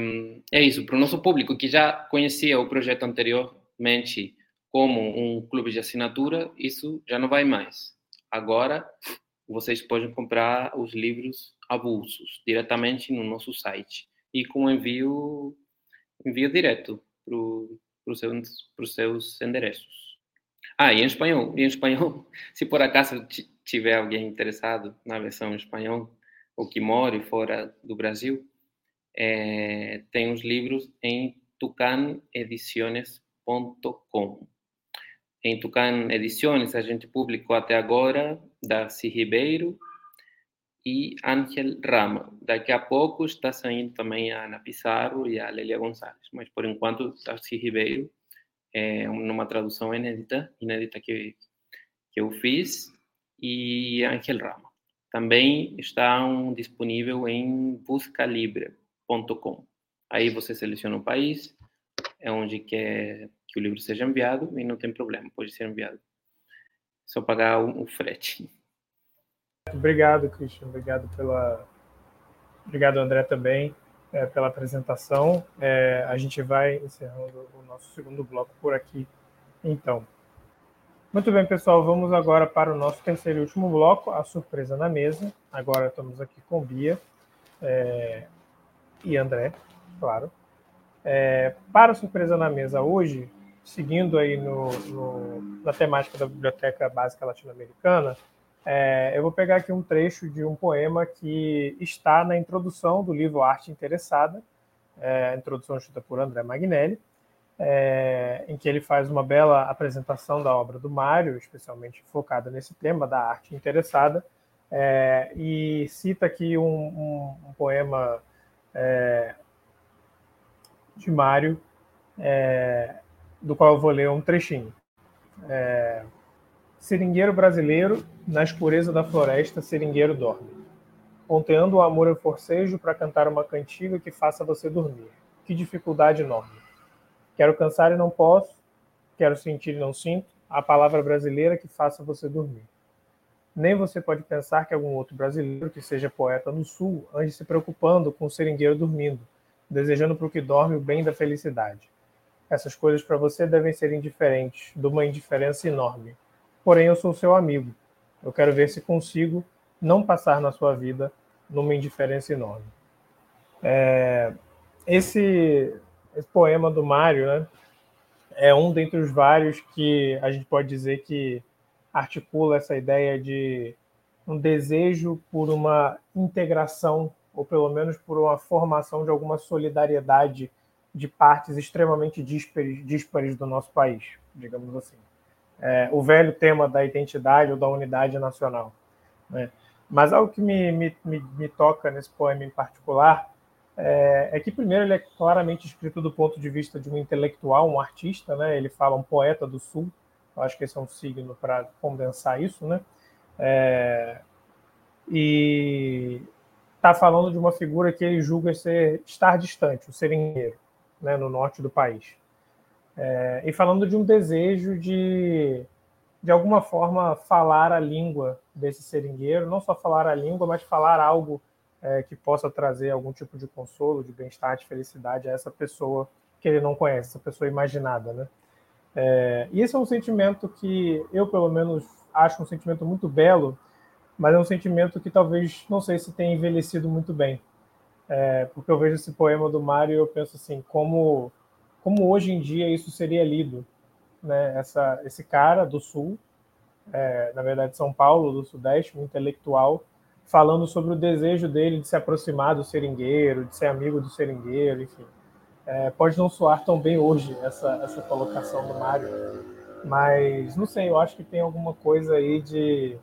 é isso, para o nosso público que já conhecia o projeto anteriormente, como um clube de assinatura, isso já não vai mais. Agora, vocês podem comprar os livros avulsos diretamente no nosso site e com envio, envio direto para os seus, seus endereços. Ah, e em espanhol, e em espanhol, (laughs) se por acaso tiver alguém interessado na versão em espanhol ou que more fora do Brasil, é, tem os livros em tucanediciones.com. Em Tucan Edições, a gente publicou até agora Darcy Ribeiro e Ángel Rama. Daqui a pouco está saindo também a Ana Pizarro e a Lélia Gonçalves, mas por enquanto Darcy Ribeiro é numa tradução inédita, inédita que, que eu fiz, e Ángel Rama. Também estão disponível em buscalibre.com. Aí você seleciona o país, é onde quer que o livro seja enviado e não tem problema, pode ser enviado. É só pagar o, o frete. Obrigado, Christian. Obrigado pela. Obrigado, André, também, é, pela apresentação. É, a gente vai encerrando o nosso segundo bloco por aqui, então. Muito bem, pessoal. Vamos agora para o nosso terceiro e último bloco, a surpresa na mesa. Agora estamos aqui com Bia é, e André, claro. É, para surpresa na mesa hoje, seguindo aí no, no, na temática da Biblioteca Básica Latino-Americana, é, eu vou pegar aqui um trecho de um poema que está na introdução do livro Arte Interessada, é, introdução escrita por André Magnelli, é, em que ele faz uma bela apresentação da obra do Mário, especialmente focada nesse tema da arte interessada, é, e cita aqui um, um, um poema é, de Mário, é, do qual eu vou ler um trechinho. É, Seringueiro brasileiro, na escureza da floresta, seringueiro dorme. Ponteando o amor eu forcejo para cantar uma cantiga que faça você dormir. Que dificuldade enorme. Quero cansar e não posso, quero sentir e não sinto, a palavra brasileira que faça você dormir. Nem você pode pensar que algum outro brasileiro que seja poeta no sul ande se preocupando com o seringueiro dormindo, desejando para o que dorme o bem da felicidade. Essas coisas para você devem ser indiferentes, de uma indiferença enorme. Porém, eu sou seu amigo. Eu quero ver se consigo não passar na sua vida numa indiferença enorme. É, esse, esse, poema do Mário né, é um dentre os vários que a gente pode dizer que articula essa ideia de um desejo por uma integração, ou pelo menos por uma formação de alguma solidariedade de partes extremamente díspares, díspares do nosso país, digamos assim. É, o velho tema da identidade ou da unidade nacional. Né? Mas algo que me, me, me, me, toca nesse poema em particular é, é, que, primeiro, ele é claramente escrito do ponto de vista de um intelectual, um artista, né? ele fala um poeta do Sul, acho que esse é um signo para condensar isso, né? É, e está falando de uma figura que ele julga ser estar distante, o seringueiro né, no norte do país. É, e falando de um desejo de, de alguma forma, falar a língua desse seringueiro, não só falar a língua, mas falar algo é, que possa trazer algum tipo de consolo, de bem-estar, de felicidade a essa pessoa que ele não conhece, essa pessoa imaginada, né? É, e esse é um sentimento que eu, pelo menos, acho um sentimento muito belo, mas é um sentimento que talvez, não sei se tenha envelhecido muito bem. É, porque eu vejo esse poema do Mário e eu penso assim, como, como hoje em dia isso seria lido. Né? Essa, esse cara do Sul, é, na verdade São Paulo, do Sudeste, um intelectual, falando sobre o desejo dele de se aproximar do seringueiro, de ser amigo do seringueiro, enfim. É, pode não soar tão bem hoje essa, essa colocação do Mário, mas não sei, eu acho que tem alguma coisa aí de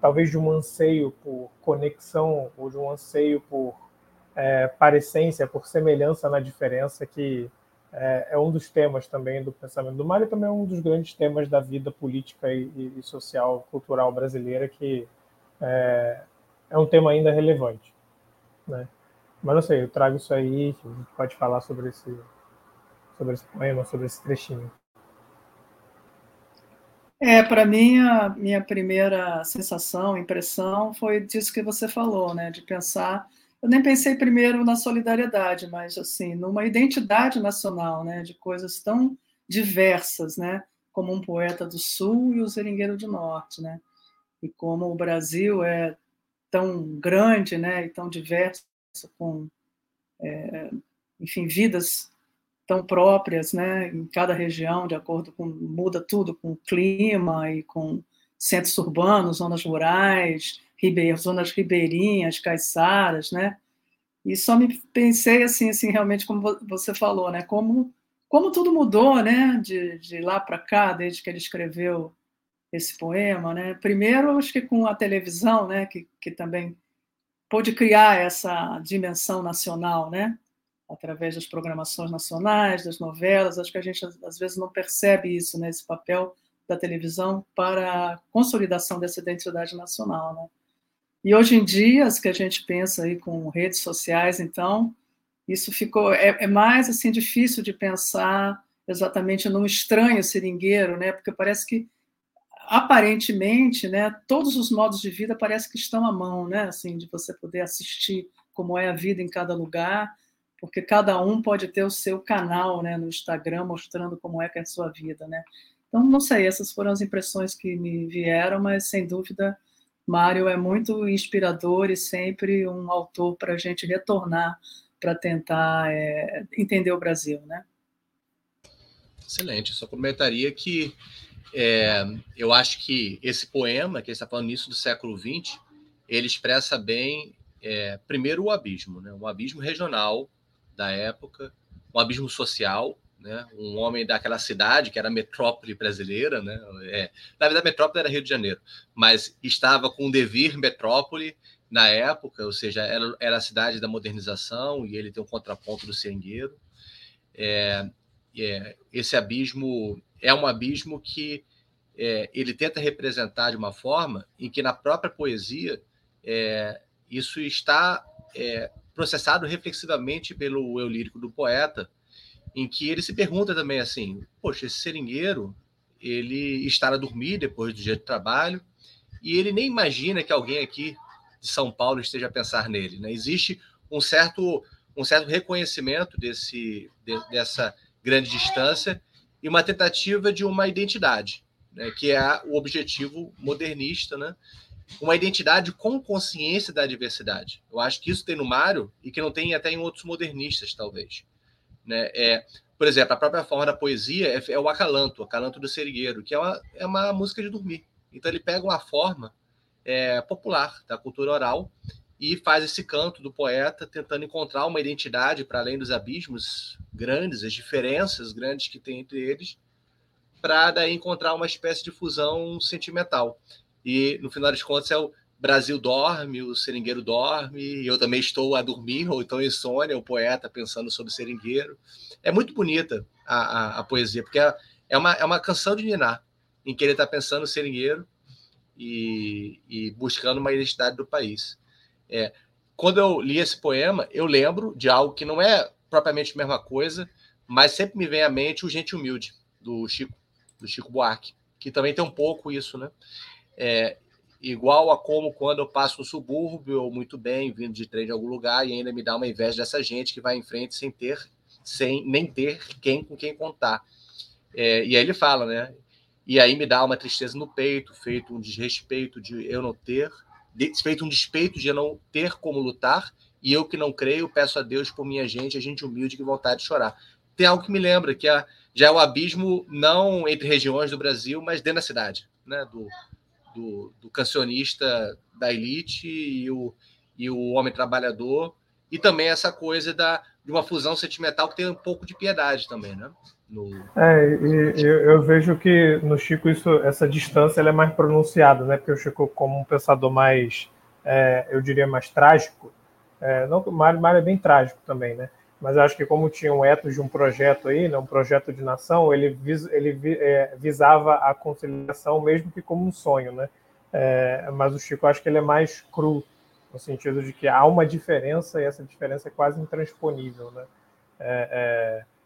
talvez de um anseio por conexão ou de um anseio por é, parecência, por semelhança na diferença, que é, é, um dos temas também do pensamento do Mário e também é um dos grandes temas da vida política e, e social, cultural brasileira, que é, é, um tema ainda relevante. Né? Mas não sei, eu trago isso aí, a gente pode falar sobre esse, sobre esse poema, sobre esse trechinho. É, para mim, a minha primeira sensação, impressão, foi disso que você falou, né? De pensar eu nem pensei primeiro na solidariedade, mas assim, numa identidade nacional, né, de coisas tão diversas, né, como um poeta do Sul e o seringueiro do Norte, né, e como o Brasil é tão grande, né, e tão diverso, com, é, enfim, vidas tão próprias, né, em cada região, de acordo com muda tudo com o clima e com centros urbanos, zonas rurais, ribe... zonas ribeirinhas, caiçaras, né? E só me pensei assim, assim, realmente como você falou, né? Como como tudo mudou, né? De, de lá para cá, desde que ele escreveu esse poema, né? Primeiro, acho que com a televisão, né? Que, que também pôde criar essa dimensão nacional, né? Através das programações nacionais, das novelas, acho que a gente às vezes não percebe isso, né? Esse papel da televisão para a consolidação dessa identidade nacional, né? E hoje em dia, as que a gente pensa aí com redes sociais, então, isso ficou é, é, mais assim difícil de pensar exatamente num estranho seringueiro, né? Porque parece que aparentemente, né, todos os modos de vida parece que estão à mão, né? Assim, de você poder assistir como é a vida em cada lugar, porque cada um pode ter o seu canal, né, no Instagram mostrando como é que é a sua vida, né? Então, não sei, essas foram as impressões que me vieram, mas sem dúvida, Mário é muito inspirador e sempre um autor para a gente retornar para tentar é, entender o Brasil, né? Excelente. Só comentaria que é, eu acho que esse poema, que ele está falando nisso do século XX, ele expressa bem, é, primeiro, o abismo, né? um abismo regional da época, um abismo social, né? um homem daquela cidade que era metrópole brasileira, né? É, na verdade, metrópole era Rio de Janeiro, mas estava com o devir metrópole na época, ou seja, era, era a cidade da modernização e ele tem um contraponto do seringueiro. É, é, esse abismo é um abismo que é, ele tenta representar de uma forma em que na própria poesia é, isso está é, processado reflexivamente pelo eu lírico do poeta, em que ele se pergunta também assim, poxa, esse seringueiro ele está a dormir depois do dia de trabalho e ele nem imagina que alguém aqui de São Paulo esteja a pensar nele. Né? Existe um certo, um certo reconhecimento desse, de, dessa grande distância e uma tentativa de uma identidade, né? que é o objetivo modernista, né? uma identidade com consciência da diversidade. Eu acho que isso tem no Mário e que não tem até em outros modernistas, talvez. Né? É, por exemplo, a própria forma da poesia é, é o acalanto, o acalanto do serigueiro, que é uma, é uma música de dormir. Então ele pega uma forma é, popular da cultura oral e faz esse canto do poeta tentando encontrar uma identidade para além dos abismos grandes, as diferenças grandes que tem entre eles, para daí encontrar uma espécie de fusão sentimental. E no final das contas é o Brasil dorme, o seringueiro dorme, eu também estou a dormir, ou então insônia, o poeta pensando sobre o seringueiro. É muito bonita a, a, a poesia, porque é, é, uma, é uma canção de Niná, em que ele está pensando no seringueiro e, e buscando uma identidade do país. É, quando eu li esse poema, eu lembro de algo que não é propriamente a mesma coisa, mas sempre me vem à mente o Gente Humilde, do Chico, do Chico Buarque, que também tem um pouco isso, né? É, igual a como quando eu passo no subúrbio, ou muito bem, vindo de trem de algum lugar, e ainda me dá uma inveja dessa gente que vai em frente sem ter, sem nem ter quem com quem contar. É, e aí ele fala, né? E aí me dá uma tristeza no peito, feito um desrespeito de eu não ter feito um despeito de não ter como lutar, e eu que não creio, peço a Deus por minha gente, a gente humilde que vontade de chorar. Tem algo que me lembra, que é, já é o abismo não entre regiões do Brasil, mas dentro da cidade, né? do, do, do cancionista da elite e o, e o homem trabalhador, e também essa coisa da, de uma fusão sentimental que tem um pouco de piedade também, né? No... É, e, eu, eu, vejo que no Chico isso, essa distância é mais pronunciada, né? Porque o Chico, como um pensador mais, é, eu diria, mais trágico, é, não, Mário, Mário é bem trágico também, né? Mas acho que como tinha um etos de um projeto aí, né, um projeto de nação, ele, vis, ele é, visava a conciliação mesmo que como um sonho, né? É, mas o Chico acho que ele é mais cru, no sentido de que há uma diferença e essa diferença é quase intransponível, né? É, é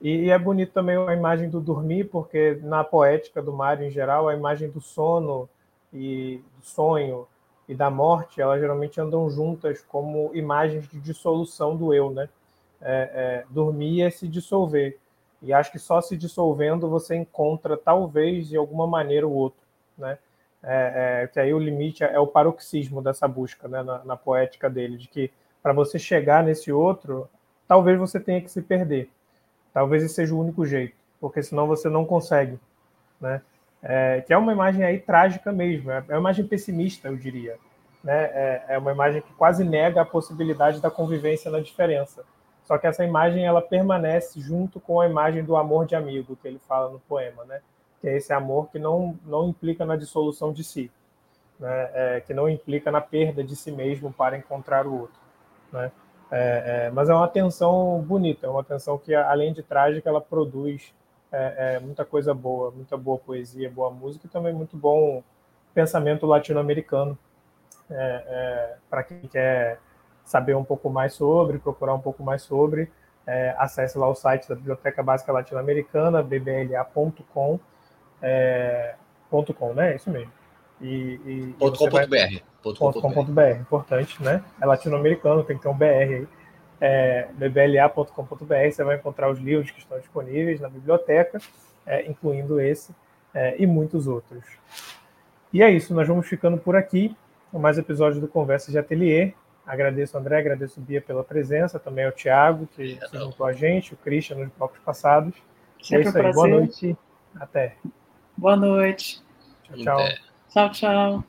e, e, é bonito também a imagem do dormir, porque na poética do Mário em geral, a imagem do sono e do sonho e da morte, elas geralmente andam juntas como imagens de dissolução do eu, né? É, é, dormir é se dissolver. E acho que só se dissolvendo você encontra, talvez, de alguma maneira, o outro, né? É, é, que aí o limite é o paroxismo dessa busca, né? Na, na poética dele, de que para você chegar nesse outro, talvez você tenha que se perder Talvez esse seja o único jeito, porque senão você não consegue, né? É, que é uma imagem aí trágica mesmo, é, é uma imagem pessimista, eu diria. Né? É, é, uma imagem que quase nega a possibilidade da convivência na diferença. Só que essa imagem ela permanece junto com a imagem do amor de amigo que ele fala no poema, né? Que é esse amor que não não implica na dissolução de si, né? É, que não implica na perda de si mesmo para encontrar o outro, né? É, é, mas é uma tensão bonita, é uma tensão que, além de trágica, ela produz é, é muita coisa boa, muita boa poesia, boa música e também muito bom pensamento latino-americano. É, é, Para quem quer saber um pouco mais sobre, procurar um pouco mais sobre, é, acesse lá o site da Biblioteca Básica Latino-Americana, bbla.com, é, .com, né? É isso mesmo. E, e, .com.br. Vai... .com.br, importante, né? É latino-americano, tem que ter um BR aí. É, bbla.com.br, você vai encontrar os livros que estão disponíveis na biblioteca, é, incluindo esse é, e muitos outros. E é isso, nós vamos ficando por aqui com mais episódios do Conversa de Atelier. Agradeço, André, agradeço Bia pela presença, também ao Tiago, que se juntou a gente, o Christian nos blocos passados. Sempre é isso aí, boa noite, até. Boa noite. Tchau, tchau. Tchau, tchau.